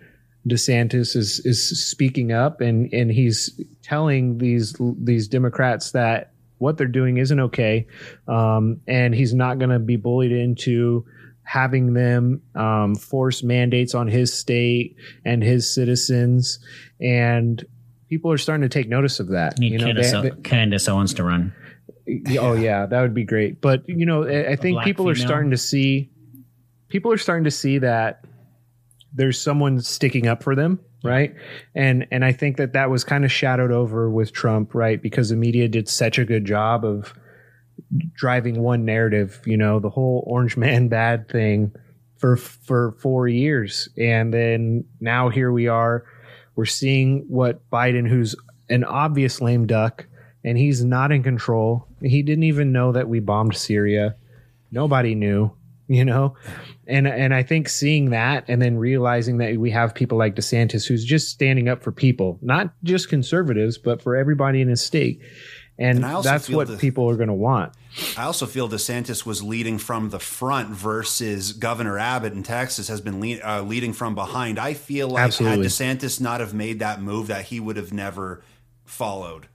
DeSantis is is speaking up and and he's telling these these Democrats that what they're doing isn't okay, um, and he's not going to be bullied into having them um, force mandates on his state and his citizens, and people are starting to take notice of that. Need You know, Candace, they- Candace Owens to run. oh yeah, that would be great. But you know, I, I think people are starting to see people are starting to see that there's someone sticking up for them right and and i think that that was kind of shadowed over with trump right because the media did such a good job of driving one narrative you know the whole orange man bad thing for for 4 years and then now here we are we're seeing what biden who's an obvious lame duck and he's not in control. He didn't even know that we bombed Syria. Nobody knew, you know? And and I think seeing that and then realizing that we have people like DeSantis who's just standing up for people, not just conservatives, but for everybody in his state. And, And that's what the- people are going to want. I also feel DeSantis was leading from the front versus Governor Abbott in Texas has been lead, uh, leading from behind. I feel like Absolutely. had DeSantis not have made that move, that he would have never followed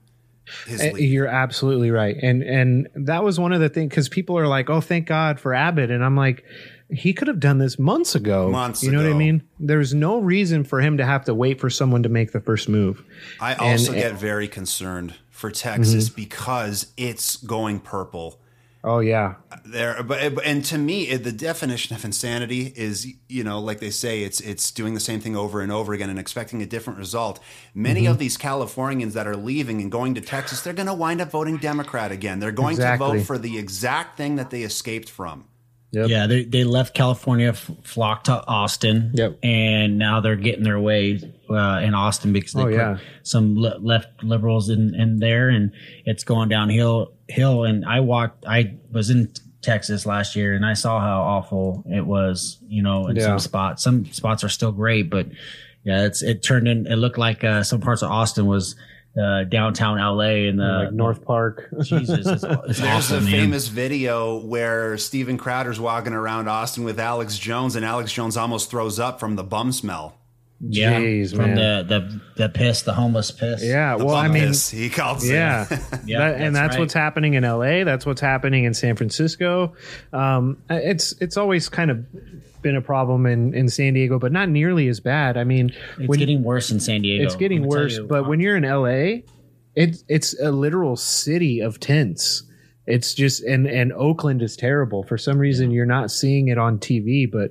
his lead. You're absolutely right, and and that was one of the things because people are like, "Oh, thank God for Abbott," and I'm like, he could have done this months ago. Months you know what I mean? There's no reason for him to have to wait for someone to make the first move. I And- also get very concerned for Texas because it's going purple. Oh yeah, there but and to me it, the definition of insanity is you know like they say it's it's doing the same thing over and over again and expecting a different result many Mm-hmm. of these californians that are leaving and going to texas they're going to wind up voting democrat again they're going Exactly. to vote for the exact thing that they escaped from Yep. Yeah, they, they left California, f- flocked to Austin, Yep. and now they're getting their way uh, in Austin because they Oh, put yeah. some le- left liberals in, in there, and it's going downhill. Hill, and I walked. I was in Texas last year, and I saw how awful it was. You know, in Yeah. some spots, some spots are still great, but yeah, it's it turned in. It looked like uh, some parts of Austin was uh, downtown LA and the like North Park. Jesus, it's, it's there's awful, a man. famous video where Steven Crowder's walking around Austin with Alex Jones, and Alex Jones almost throws up from the bum smell. Yeah, Jeez, from man. the the the piss, the homeless piss. yeah, The well, I mean, piss, he calls it. yeah, Yeah, That- and that's that's right. what's happening in LA. That's what's happening in San Francisco. Um, it's it's always kind of been a problem in in San Diego, but not nearly as bad. I mean, It's when getting worse in San Diego. it's getting Let me tell worse, you. but when you're in LA, it's it's a literal city of tents. It's just and and Oakland is terrible. For some reason, you're not seeing it on TV, but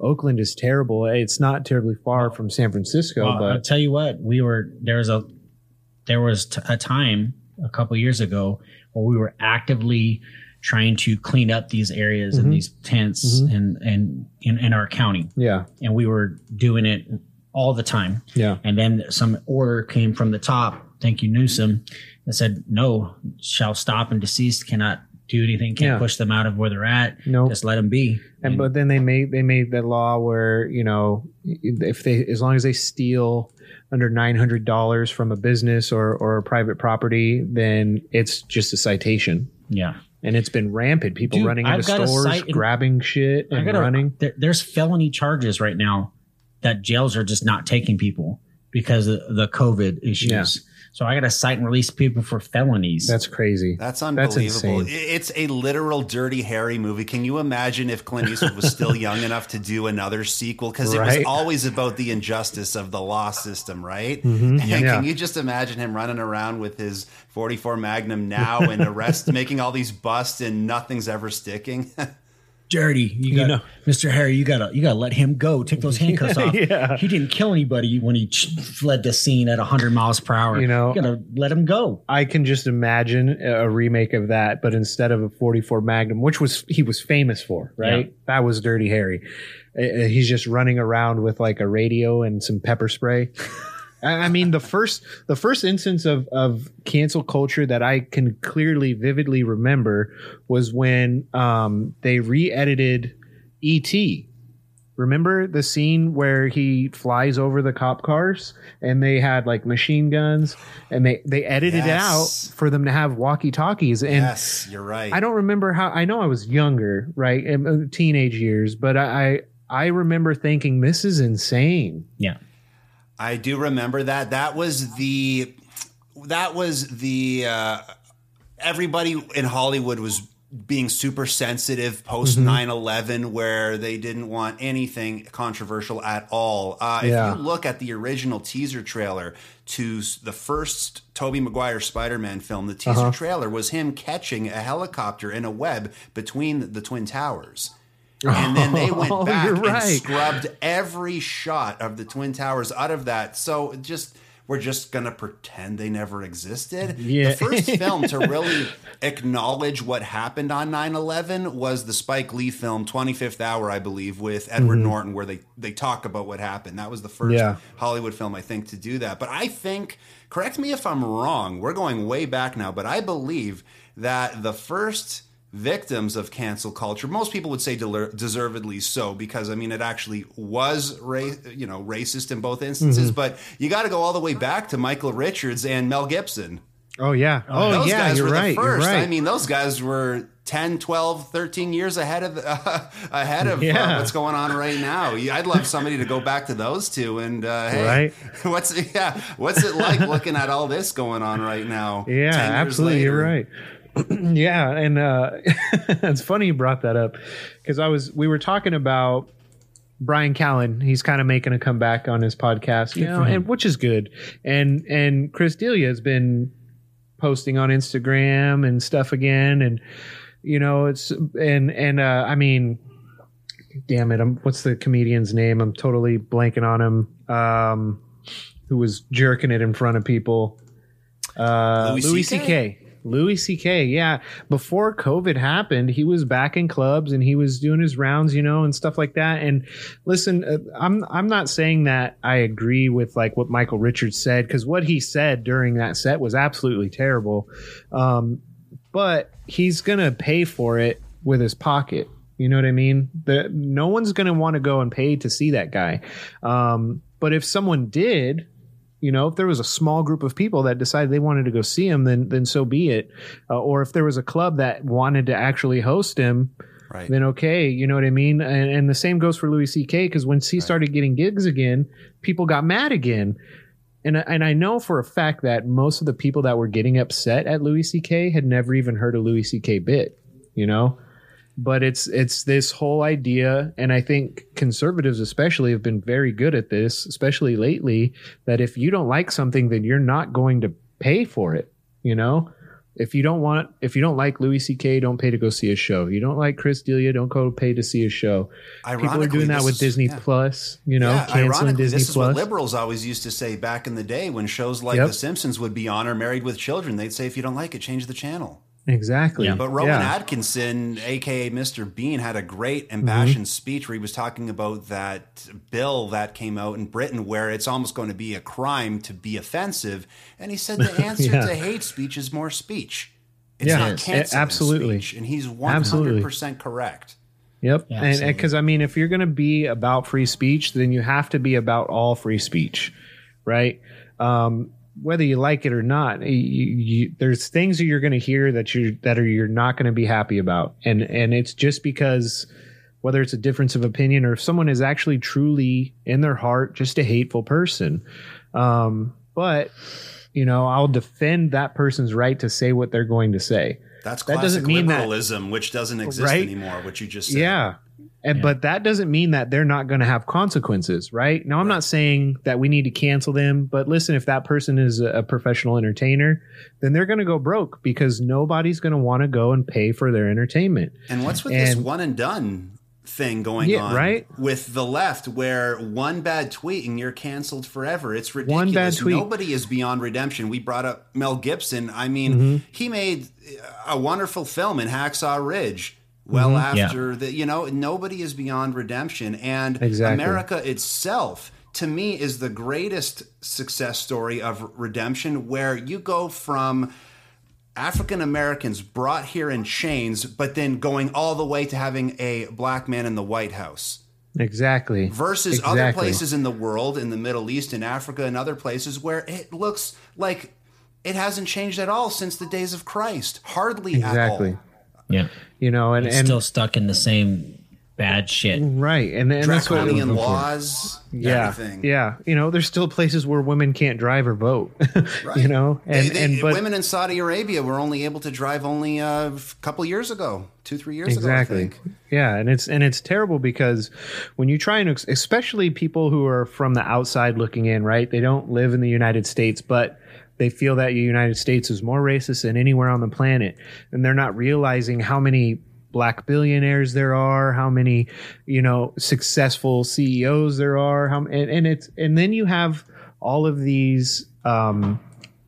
Oakland is terrible. It's not terribly far from San Francisco, Well, I'll tell you what, we were there was a there was t- a time a couple years ago where we were actively trying to clean up these areas Mm-hmm. and these tents and and in, in our county, yeah, and we were doing it all the time. yeah, And then some order came from the top. Thank you, Newsom. That said, no, shall stop and deceased cannot do anything. Can't Yeah. push them out of where they're at. Nope. Just let them be. and but then they made they made that law where you know if they as long as they steal under nine hundred dollars from a business or or a private property, then it's just a citation. yeah. And it's been rampant. People Dude, running into stores, in- grabbing shit and gotta, running. There, there's felony charges right now that jails are just not taking people because of the COVID issues. Yeah. So I got to cite and release people for felonies. That's crazy. That's That's unbelievable. insane. It's a literal Dirty Harry movie. Can you imagine if Clint Eastwood was still young enough to do another sequel? Because it was always about the injustice of the law system, right? Mhm. And Yeah. Can you just imagine him running around with his 44 Magnum now and arrest, making all these busts and nothing's ever sticking? dirty. You got, know- Mr. Harry. You gotta, you gotta let him go. Take those handcuffs off. Yeah. He didn't kill anybody when he fled the scene at 100 miles per hour. You know- you gotta let him go. I can just imagine a remake of that, but instead of a 44 Magnum, which was he was famous for, right? Yeah. That was Dirty Harry. Uh, He's just running around with like a radio and some pepper spray. I I mean, the first the first instance of of cancel culture that I can clearly, vividly remember was when um, they re-edited E.T. Remember the scene where he flies over the cop cars and they had like machine guns and they they edited it out for them to have walkie talkies and yes, you're right. I don't remember how I know I was younger, right? In uh, teenage years, but I I I remember thinking this is insane. Yeah. I do remember that. That was the that was the uh, everybody in Hollywood was being super sensitive post Mm-hmm. 9-11 where they didn't want anything controversial at all uh, Yeah. if you look at the original teaser trailer to the first Tobey Maguire spider-man film the teaser Uh-huh. trailer was him catching a helicopter in a web between the twin towers and then they went Oh, back you're and scrubbed every shot of the twin towers out of that. So just we're just going to pretend they never existed. Yeah. The first film to really acknowledge what happened on 9/11 was the Spike Lee film 25th Hour, I believe, with Edward Norton where they they talk about what happened. That was the first Mm-hmm. Yeah. Hollywood film I think to do that. But I think correct me if I'm wrong. We're going way back now, but I believe that the first victims of cancel culture most people would say deler- deservedly so because i mean it actually was ra- you know racist in both instances Mm-hmm. but you got to go all the way back to michael richards and mel gibson Oh yeah. Oh those yeah. guys You're were right. the first right. i mean those guys were 10 12 13 years ahead of uh, ahead of uh, what's going on right now i'd love somebody to go back to those two and uh, hey Right. what's yeah what's it like looking at all this going on right now Yeah, 10 years absolutely. You're right. yeah, and uh, it's funny you brought that up because I was we were talking about Bryan Callen. He's kind of making a comeback on his podcast, you know, and which is good. And and Chris D'Elia has been posting on Instagram and stuff again, and you know it's and and uh, I mean, damn it, I'm what's the comedian's name? I'm totally blanking on him. Um, who was jerking it in front of people? Uh, Louis Louis CK? Louis C.K. Yeah, before COVID happened, he was back in clubs and he was doing his rounds, you know, and stuff like that. And listen, uh, I'm I'm not saying that I agree with like what Michael Richards said because what he said during that set was absolutely terrible. Um, but he's gonna pay for it with his pocket. You know what I mean? The, no one's gonna want to go and pay to see that guy. Um, but if someone did, you know, if there was a small group of people that decided they wanted to go see him, then then so be it. Uh, or if there was a club that wanted to actually host him, right then okay, you know what I mean. And, and the same goes for Louis C.K. because once he started getting gigs again, people got mad again. And I- and I know for a fact that most of the people that were getting upset at Louis C.K. had never even heard a Louis C.K. bit, you know. But it's it's this whole idea, and I think conservatives especially have been very good at this, especially lately. That if you don't like something, then you're not going to pay for it. You know, if you don't want, if you don't like Louis C.K., don't pay to go see a show. You don't like Chris D'Elia, don't go pay to see a show. ironically, People are doing that with is- Disney yeah. Plus. You know, yeah, canceling ironically, Disney this is Plus. what liberals always used to say back in the day when shows like Yep. The Simpsons would be on or Married with Children. They'd say, if you don't like it, change the channel. Exactly. Yeah. But Rowan Yeah. Atkinson, aka Mr. Bean, had a great Mm-hmm. impassioned speech where he was talking about that bill that came out in Britain where it's almost going to be a crime to be offensive. And he said the answer Yeah. to hate speech is more speech. It's Yeah, not Yes. canceling absolutely. speech. And he's 100% Absolutely. correct. Yep. Yeah, and because I mean, if you're going to be about free speech, then you have to be about all free speech, right? Um, whether you like it or not, you, you, there's things that you're going to hear that you that are you're not going to be happy about, and and it's just because whether it's a difference of opinion or if someone is actually truly in their heart just a hateful person. Um, but you know, I'll defend that person's right to say what they're going to say. That's That doesn't mean that- liberalism, which doesn't exist Right? anymore, what you just said. Yeah. And, But that doesn't mean that they're not going to have consequences, right? Now, I'm not saying that we need to cancel them, but listen, if that person is a, professional entertainer, then they're going to go broke because nobody's going to want to go and pay for their entertainment. And what's with this one and done thing going Yeah, on right? with the left where one bad tweet and you're canceled forever? It's ridiculous. One bad tweet. Nobody is beyond redemption. We brought up Mel Gibson. I mean, Mm-hmm. he made a wonderful film in Hacksaw Ridge. Well, Mm-hmm. after the, you know, nobody is beyond redemption. And Exactly. America itself, to me, is the greatest success story of redemption where you go from African Americans brought here in chains, but then going all the way to having a black man in the White House Exactly. versus other places in the world, in the Middle East, in Africa, and other places where it looks like it hasn't changed at all since the days of Christ. Hardly Exactly. at all. Yeah. You know, and, It's and still stuck in the same bad shit. right. And, and that's what Draconian laws, yeah, everything. yeah. You know, there's still places where women can't drive or vote. You know, and They- they- and but women in Saudi Arabia were only able to drive only uh, a couple years ago, two, three years exactly ago. I think. yeah and it's and it's terrible because when you try and especially people who are from the outside looking in right they don't live in the united states but they feel that the united states is more racist than anywhere on the planet. And they're not realizing how many black billionaires there are how many you know successful ceos there are how and, and it's and then you have all of these um,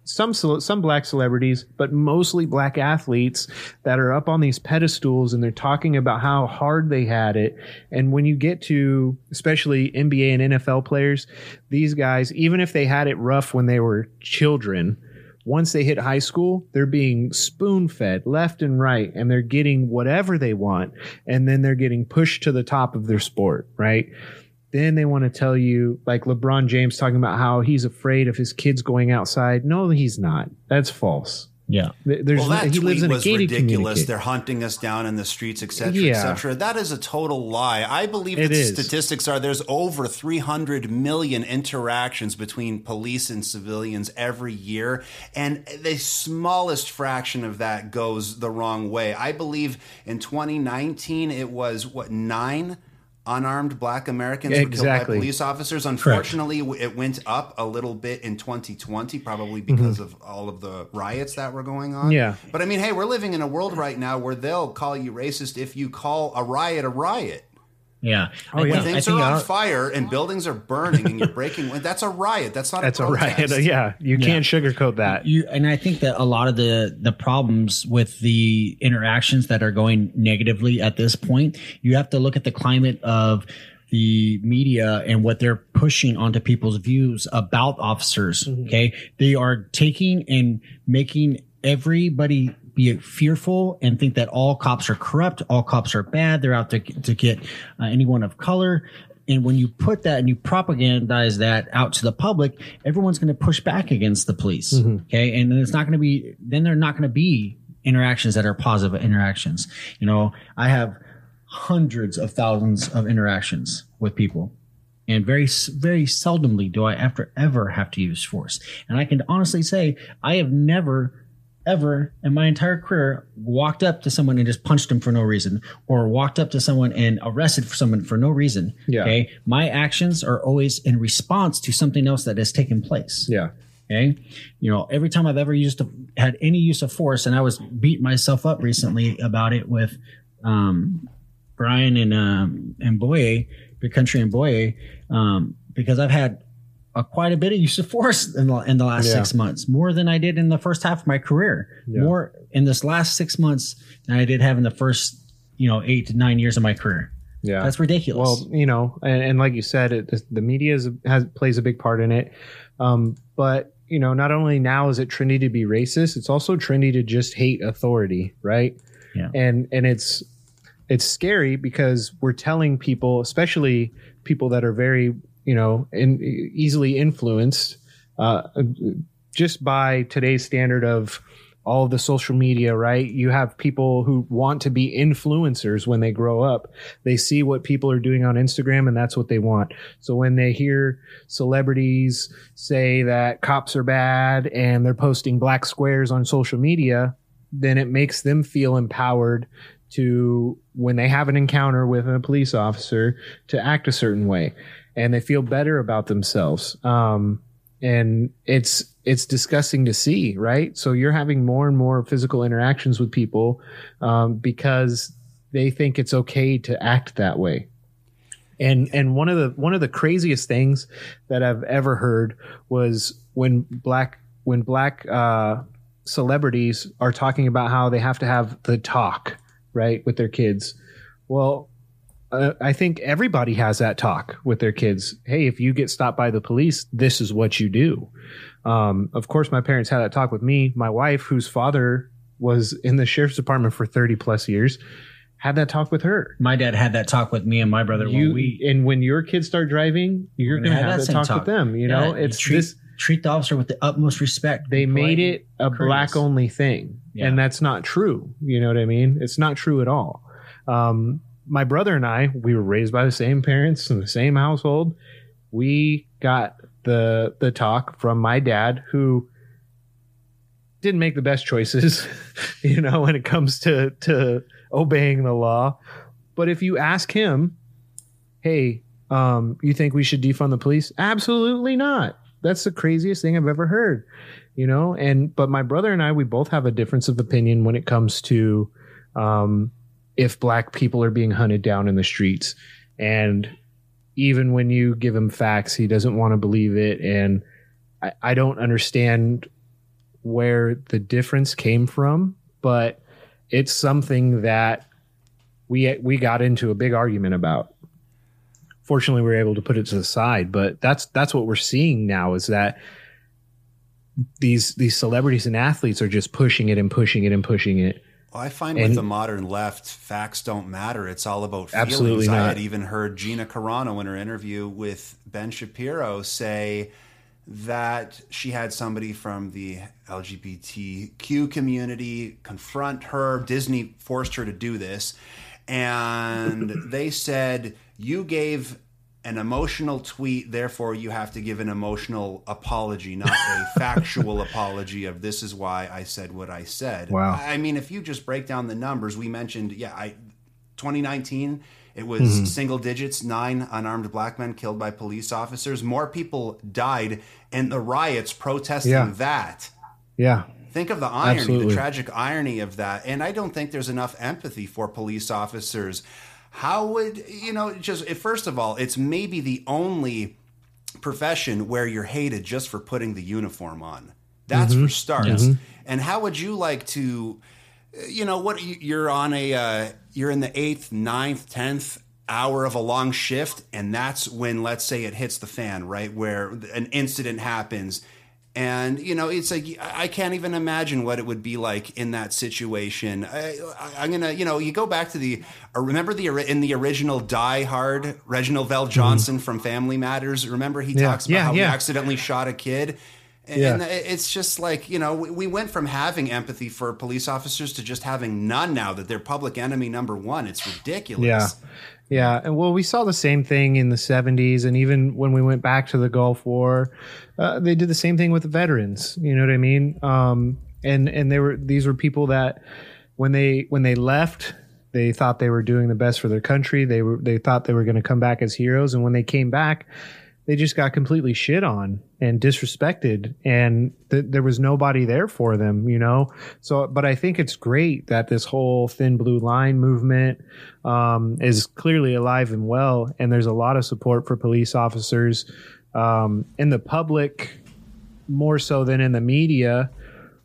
some some black celebrities, but mostly black athletes that are up on these pedestals and they're talking about how hard they had it. And when you get to especially NBA and NFL players, these guys, even if they had it rough when they were children, once they hit high school, they're being spoon fed left and right, and they're getting whatever they want, and then they're getting pushed to the top of their sport, right? Then they want to tell you, like LeBron James talking about how he's afraid of his kids going outside. No, he's not. That's false. Yeah. There's well, that he tweet lives in was gated ridiculous. They're hunting us down in the streets, etc., Yeah. etc. That is a total lie. I believe that the statistics are there's over 300 million interactions between police and civilians every year, and the smallest fraction of that goes the wrong way. I believe in 2019 it was what nine. Unarmed black Americans were killed by police officers. Unfortunately, it went up a little bit in 2020, probably because of all of the riots that were going on. Mm-hmm. Yeah. But I mean, hey, we're living in a world right now where they'll call you racist if you call a riot a riot. Yeah. Oh, I yeah. think- I Things think are on I'll- fire and buildings are burning and you're breaking. That's a riot. That's not. That's a a riot. Yeah, you can't sugarcoat that. you and I think that a lot of the the problems with the interactions that are going negatively at this point, you have to look at the climate of the media and what they're pushing onto people's views about officers. Mm-hmm. Okay, they are taking and making everybody be fearful and think that all cops are corrupt, all cops are bad, they're out to to get uh, anyone of color. And when you put that and you propagandize that out to the public, everyone's going to push back against the police. Okay. And then it's not going to be, then they're not going to be interactions that are positive interactions. You know, I have hundreds of thousands of interactions with people. And very, very seldomly do I ever, ever have to use force. And I can honestly say I have never ever in my entire career walked up to someone and just punched them for no reason or walked up to someone and arrested for someone for no reason. Yeah. Okay. My actions are always in response to something else that has taken place. Yeah. Okay. You know, every time I've ever used, a, had any use of force, and I was beating myself up recently about it with um, Brian and um, and Boye, Big Country and Boye, um, because I've had a, quite a bit of use of force in the, in the last Yeah. six months, more than I did in the first half of my career, more in this last six months than I did have in the first, you know, eight to nine years of my career. Yeah. That's ridiculous. Well, you know, and, and like you said, it, the- the media is, has plays a big part in it. Um, but you know, not only now is it trendy to be racist, it's also trendy to just hate authority, right? Yeah. And and it's it's scary because we're telling people, especially people that are very you know in, easily influenced, uh, just by today's standard of all of the social media, right? You have people who want to be influencers when they grow up. They see what people are doing on Instagram and that's what they want. So when they hear celebrities say that cops are bad and they're posting black squares on social media, then it makes them feel empowered to when they have an encounter with a police officer to act a certain way and they feel better about themselves. Um, and it's it's disgusting to see, right? So you're having more and more physical interactions with people um, because they think it's okay to act that way. And and one of the one of the craziest things that I've ever heard was when black when black uh, celebrities are talking about how they have to have the talk right with their kids. Well, uh, I think everybody has that talk with their kids. Hey, if you get stopped by the police, this is what you do. Um, of course, my parents had that talk with me. My wife, whose father was in the sheriff's department for 30 plus years, had that talk with her. my dad had that talk with me and my brother You, when we and when your kids start driving, you're going to have, that that talk, same with them. You Yeah, know, it's treat, this. treat the officer with the utmost respect. They made it a black only thing, Yeah. and that's not true. You know what I mean? It's not true at all. Um, my brother and I, we were raised by the same parents in the same household. We got the the talk from my dad, who didn't make the best choices, you know, when it comes to to obeying the law. But if you ask him, hey, um, you think we should defund the police? Absolutely not. That's the craziest thing I've ever heard. You know, and but my brother and I, we both have a difference of opinion when it comes to um, if black people are being hunted down in the streets. And even when you give him facts, he doesn't want to believe it. And I, I don't understand where the difference came from, but it's something that we we got into a big argument about. Fortunately, we were able to put it to the side, but that's that's what we're seeing now is that these these celebrities and athletes are just pushing it and pushing it and pushing it. Well, I find And- with the modern left, facts don't matter. It's all about feelings. Absolutely I had even heard Gina Carano in her interview with Ben Shapiro say that she had somebody from the LGBTQ community confront her. Disney forced her to do this. And they said, You gave an emotional tweet, therefore you have to give an emotional apology, not a factual apology of this is why I said what I said. Wow. I mean, if you just break down the numbers, we mentioned, yeah, I 2019, it was mm-hmm. single digits, nine unarmed black men killed by police officers. More people died in the riots protesting Yeah. that. Yeah, Think of the irony, Absolutely. the tragic irony of that. And I don't think there's enough empathy for police officers. How would, you know, just first of all, it's maybe the only profession where you're hated just for putting the uniform on. That's for starts. And how would you like to, you know, what you- you're on a, uh, you're in the eighth, ninth, tenth hour of a long shift, and that's when, let's say, it hits the fan, right, where an incident happens. And you know, it's like I can't even imagine what it would be like in that situation. I, I, I'm gonna, you know, you go back to the uh, remember the in the original Die Hard, Reginald VelJohnson from Family Matters. Remember he Mm-hmm. Yeah, talks about yeah, how yeah. he accidentally shot a kid. And it's just like, you know, we, we went from having empathy for police officers to just having none now that they're public enemy number one. It's ridiculous. Yeah. Yeah. And well, we saw the same thing in the 70s. And even when we went back to the Gulf War, uh, they did the same thing with the veterans. You know what I mean? Um, and, and they were, these were people that when they, when they left, they thought they were doing the best for their country. They were, they thought they were going to come back as heroes. And when they came back, they just got completely shit on and disrespected and th- there was nobody there for them you know? So but i think it's great that this whole thin blue line movement um, is clearly alive and well and there's a lot of support for police officers um, in the public more so than in the media.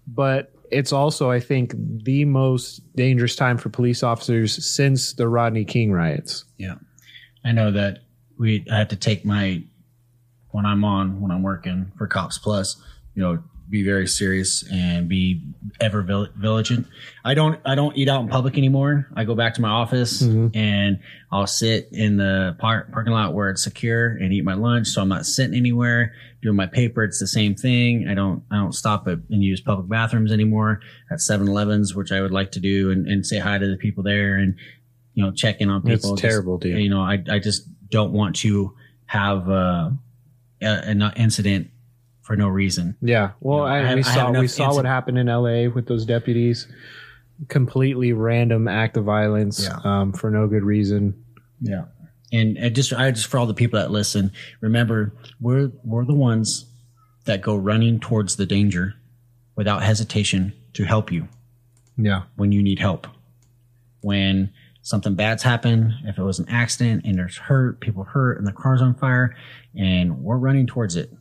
But it's also i think the most dangerous time for police officers since the rodney king riots. Yeah. I know that we I have to take my when I'm on when I'm working for Cops Plus, you know, be very serious and be ever vigilant. I don't I don't eat out in public anymore. I go back to my office and I'll sit in the par- parking lot where it's secure and eat my lunch. So I'm not sitting anywhere doing my paper. It's the same thing. I don't I don't stop at, and use public bathrooms anymore at 7-Elevens, which I would like to do and, and say hi to the people there and you know check in on people. It's terrible, dude. You know, I I just don't want to have uh, an incident for no reason. Yeah, well, You know, I I, we I saw we saw what happened in L.A. with those deputies. Completely random act of violence Yeah. um, for no good reason. Yeah. And I just I just for all the people that listen, remember we're we're the ones that go running towards the danger without hesitation to help you Yeah, when you need help. When something bad's happened, if it was an accident and there's hurt, people hurt and the car's on fire, and we're running towards it.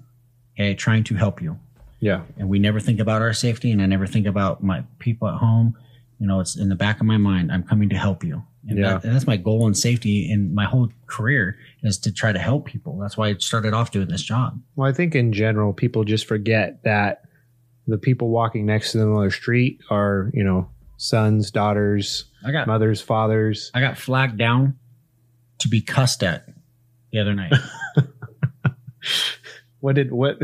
Okay, trying to help you. yeah, and we never think about our safety and i never think about my people at home you know it's in the back of my mind i'm coming to help you and, Yeah. that, and that's my goal in safety in my whole career is to try to help people that's why i started off doing this job Well, I think in general, people just forget that the people walking next to them on the street are, you know, sons, daughters, i got mothers, fathers. i got flagged down to be cussed at the other night What did what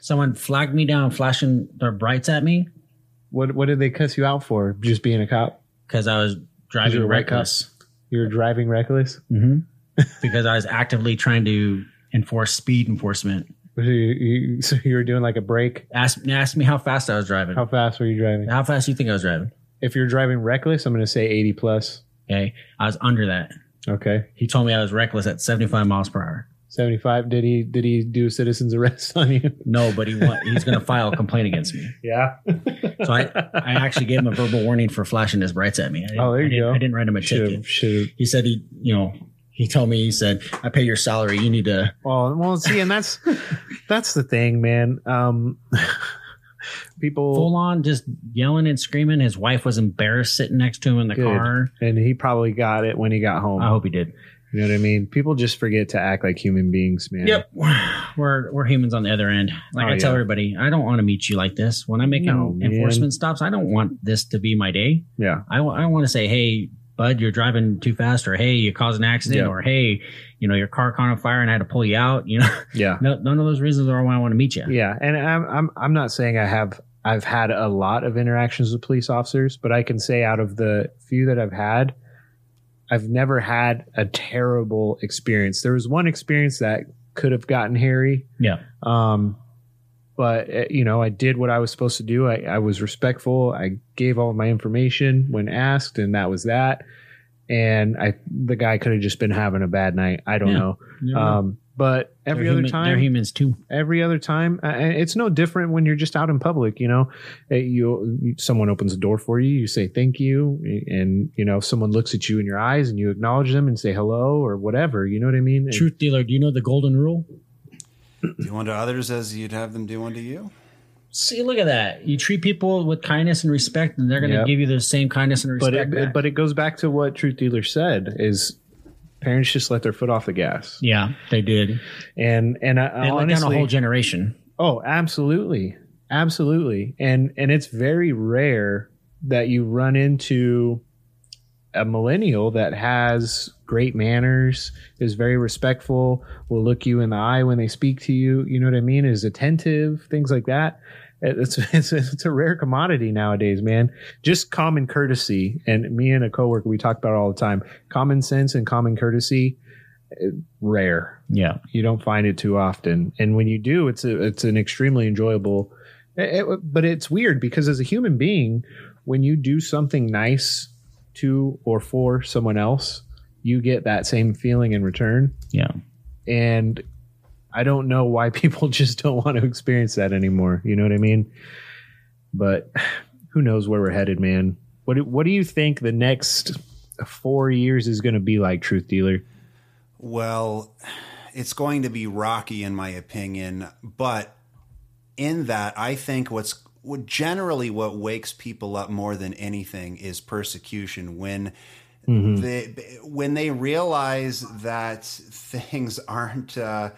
someone flagged me down flashing their brights at me what what did they cuss you out for? Just being a cop? because i was driving reckless You were driving reckless. hmm because i was actively trying to enforce speed enforcement So you, you, so you were doing like a break. ask, ask me how fast i was driving How fast were you driving? How fast do you think I was driving? If you're driving reckless, I'm going to say 80 plus. Okay. I was under that. Okay. He told me I was reckless at 75 miles per hour. 75 did he did he do citizen's arrest on you No, but he wa- he's going to file a complaint against me. yeah So I, I actually gave him a verbal warning for flashing his brights at me. I Oh, there you I go. I didn't write him a should ticket. He said he, you know, He told me he said, "I pay your salary. You need to." Well, well, see, and that's that's the thing, man. Um, people Full on, just yelling and screaming. His wife was embarrassed sitting next to him in the Good. car. and he probably got it when he got home. I hope he did. You know what I mean? People just forget to act like human beings, man. Yep, we're we're humans on the other end. Like Oh, I tell yeah. everybody, I don't want to meet you like this. When I make No, enforcement stops, I don't want this to be my day. Yeah. I, I want to say, hey, bud, you're driving too fast, or hey, you caused an accident, Yeah. or hey, you know, your car caught on fire and I had to pull you out. You know, Yeah. no, none of those reasons are why I want to meet you. Yeah, and I'm I'm I'm not saying I have I've had a lot of interactions with police officers, but I can say out of the few that I've had, I've never had a terrible experience. There was one experience that could have gotten hairy, Yeah. um, but uh, you know I did what I was supposed to do. I, I was respectful. I gave all my information when asked, and that was that. And I the guy could have just been having a bad night. I don't Yeah. know. They're- Um, but every they're other human- time, they're humans too. every other time uh, it's no different when you're just out in public you know Uh, you you- someone opens a door for you you say thank you and you know someone looks at you in your eyes and you acknowledge them and say hello or whatever you know what i mean And- Truth dealer, do you know the golden rule? Do unto others as you'd have them do unto you. See, look at that. You treat people with kindness and respect, and they're going to Yep. give you the same kindness and but respect. it, back. but it goes back to what truth dealer said is parents just let their foot off the gas yeah, they did. and and I, They let down a whole generation. Oh, absolutely. Absolutely. And and it's very rare that you run into a millennial that has great manners, is very respectful, will look you in the eye when they speak to you, you know what I mean, is attentive, things like that. It's, it's, it's a rare commodity nowadays, man. Just common courtesy. And me and a coworker, we talk about it all the time. Common sense and common courtesy, eh, rare Yeah. you don't find it too often and when you do it's a, it's an extremely enjoyable it- it- but it's weird because as a human being when you do something nice to or for someone else you get that same feeling in return. Yeah. and i don't know why people just don't want to experience that anymore. You know what i mean? But who knows where we're headed man. What do, what do you think the next 4 years is going to be like truth dealer? Well, it's going to be rocky in my opinion, but in that I think what's what generally what wakes people up more than anything is persecution when they when they realize that things aren't uh,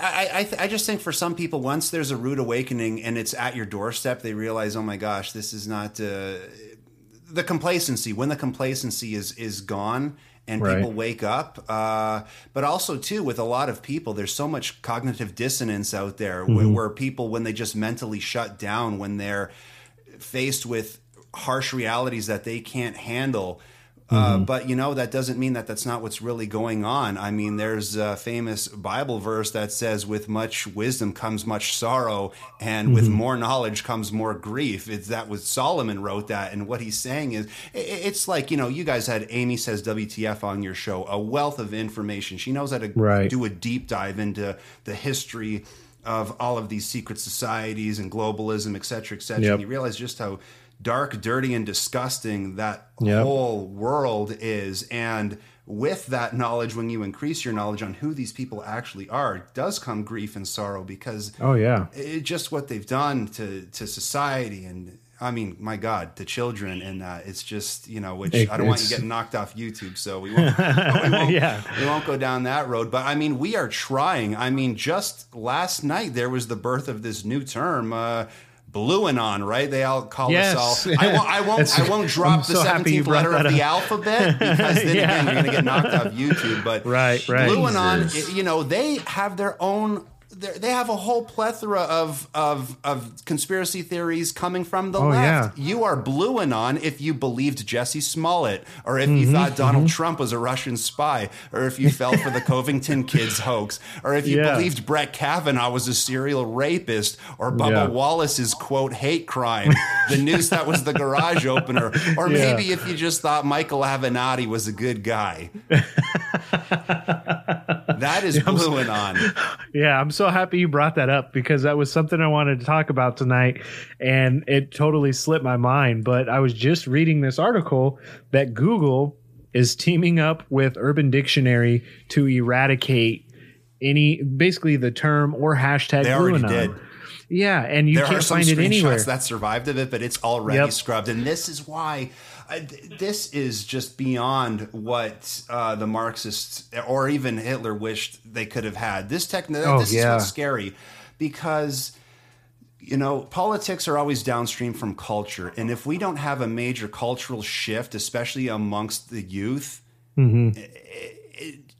I, I, th- I just think for some people, once there's a rude awakening and it's at your doorstep, they realize, oh my gosh, this is not uh, the complacency. When the complacency is is gone and Right. people wake up, uh, but also too with a lot of people, there's so much cognitive dissonance out there where, where people, when they just mentally shut down, when they're faced with harsh realities that they can't handle. Uh, but you know that doesn't mean that that's not what's really going on. I mean, there's a famous Bible verse that says, "With much wisdom comes much sorrow, and with more knowledge comes more grief." It's that was Solomon wrote that, and what he's saying is, it's like you know, you guys had Amy says WTF on your show, a wealth of information. She knows how to Right. do a deep dive into the history of all of these secret societies and globalism, et cetera, et cetera. Yep. And you realize just how dark, dirty, and disgusting that Yep. whole world is. And with that knowledge, when you increase your knowledge on who these people actually are, does come grief and sorrow because oh yeah it, just what they've done to to society and. I mean, my God, to children, and uh, it's just you know, which It- I don't want you getting knocked off YouTube, so we won't, we won't, Yeah. we won't go down that road. But I mean, we are trying. I mean, just last night there was the birth of this new term, uh, Blue Anon, right? They all call Yes. us all. I won't. I won't. I won't drop the so happy you seventeenth letter of the alphabet because then Yeah. again you're going to get knocked off YouTube. But Right, right. Blue Anon, Jesus. you know, they have their own. They're- have a whole plethora of, of of conspiracy theories coming from the Oh, left. yeah. You are blue anon if you believed Jussie Smollett, or if Mm-hmm, you thought Donald Trump was a Russian spy, or if you fell for the Covington kids hoax, or if you Yeah. believed Brett Kavanaugh was a serial rapist, or Bubba Yeah. Wallace's quote hate crime, the news that was the garage opener, or maybe if you just thought Michael Avenatti was a good guy. that is blue anon. Yeah, I'm so happy you brought that up because that was something I wanted to talk about tonight and it totally slipped my mind. But I was just reading this article that Google is teaming up with Urban Dictionary to eradicate any basically the term or hashtag They already did. Yeah, and you there can't some find it anywhere. that survived of it, but it's already Yep. scrubbed. And this is why th- this is just beyond what uh, the Marxists or even Hitler wished they could have had. This tech, Oh, this is what's scary because you know politics are always downstream from culture, and if we don't have a major cultural shift, especially amongst the youth, Mm-hmm.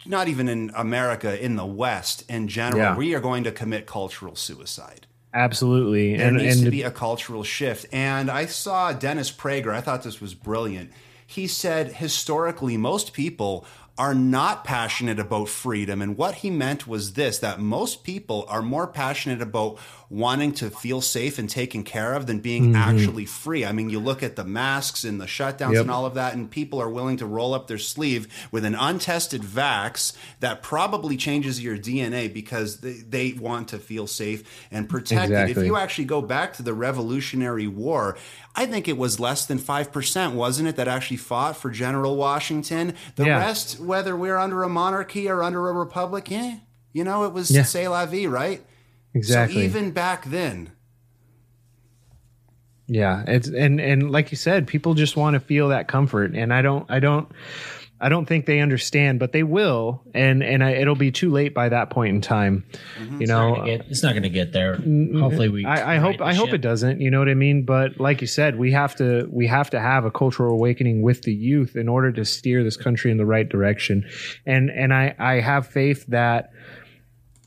not even in America, in the West in general, Yeah. we are going to commit cultural suicide. Absolutely, There and needs and to be a cultural shift. And I saw Dennis Prager. I thought this was brilliant. He said historically, most people are not passionate about freedom. And what he meant was this that most people are more passionate about wanting to feel safe and taken care of than being actually free. I mean, you look at the masks and the shutdowns Yep. and all of that, and people are willing to roll up their sleeve with an untested vax that probably changes your DNA because they, they want to feel safe and protected. If you actually go back to the Revolutionary War, I think it was less than 5%, wasn't it, that actually fought for General Washington? The Yeah. rest, whether we're under a monarchy or under a republic, eh, you know, it was Yeah. c'est la vie, right? Exactly. So even back then, Yeah, it's and and like you said, people just want to feel that comfort, and I don't, I don't, I don't think they understand, but they will, and and I, it'll be too late by that point in time. Mm-hmm. You know, it's not going to get there. Mm, mm, Hopefully, we. I, I hope right the I hope it doesn't. You know what I mean? But like you said, we have to we have to have a cultural awakening with the youth in order to steer this country in the right direction. And and I I have faith that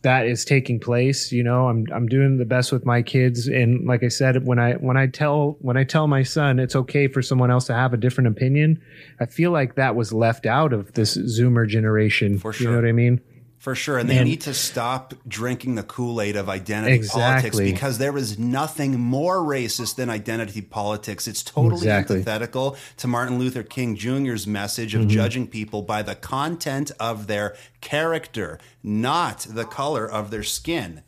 that is taking place. You know, I'm I'm doing the best with my kids, and like I said, when I when I tell when I tell my son it's okay for someone else to have a different opinion, I feel like that was left out of this Zoomer generation. For sure. You know what I mean? For sure. And they And- need to stop drinking the Kool Aid of identity Exactly. politics because there is nothing more racist than identity politics. It's totally Exactly. antithetical to Martin Luther King Jr.'s message Mm-hmm. of judging people by the content of their character, not the color of their skin.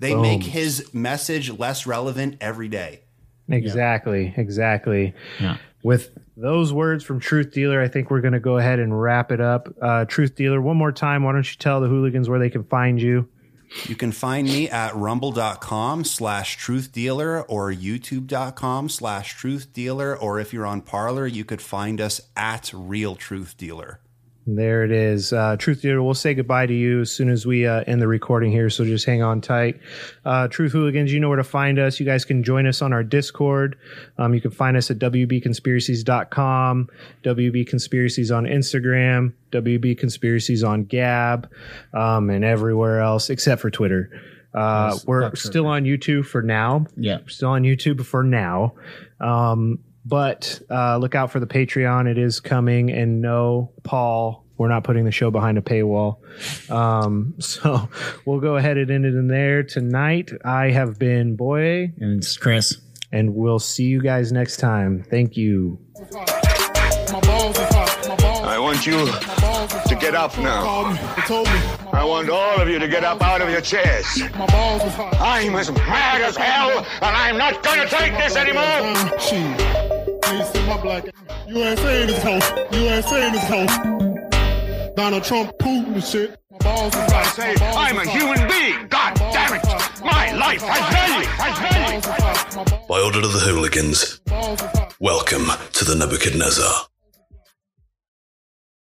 They make his message less relevant every day. Exactly, exactly. Yeah. With those words from Truth Dealer, I think we're going to go ahead and wrap it up. Uh, Truth Dealer, one more time, why don't you tell the hooligans where they can find you? You can find me at rumble.com slash truth dealer or youtube.com slash truth dealer. Or if you're on Parler, you could find us at real truth dealer. There it is. Uh, Truth Dealer, we'll say goodbye to you as soon as we uh, end the recording here, so just hang on tight. Uh, Truth Hooligans, you know where to find us. You guys can join us on our Discord. Um, you can find us at WBConspiracies.com, WB Conspiracies on Instagram, WB Conspiracies on Gab, um, and everywhere else except for Twitter. Uh, we're still on YouTube for now. Yeah. Still on YouTube for now. Um, but uh, look out for the Patreon. It is coming. And no, Paul, we're not putting the show behind a paywall. Um, so we'll go ahead and end it in there tonight. I have been Boy, And it's Chris. and we'll see you guys next time. Thank you. My balls is hot. My balls. I want you My balls is to get up now. Called me. They told me. I want all of you to get up out of your chairs. My balls is hot. I'm as mad as hell, and I'm not gonna take this anymore. She. Please see my black. USA in his house. USA in his house. Donald Trump, Putin and shit. My balls is hot. I say, balls I'm a hot. human being. God damn it! My life is has hot. value. Has My value. balls is hot. My balls By order of the hooligans, balls is hot. welcome to the Nebuchadnezzar.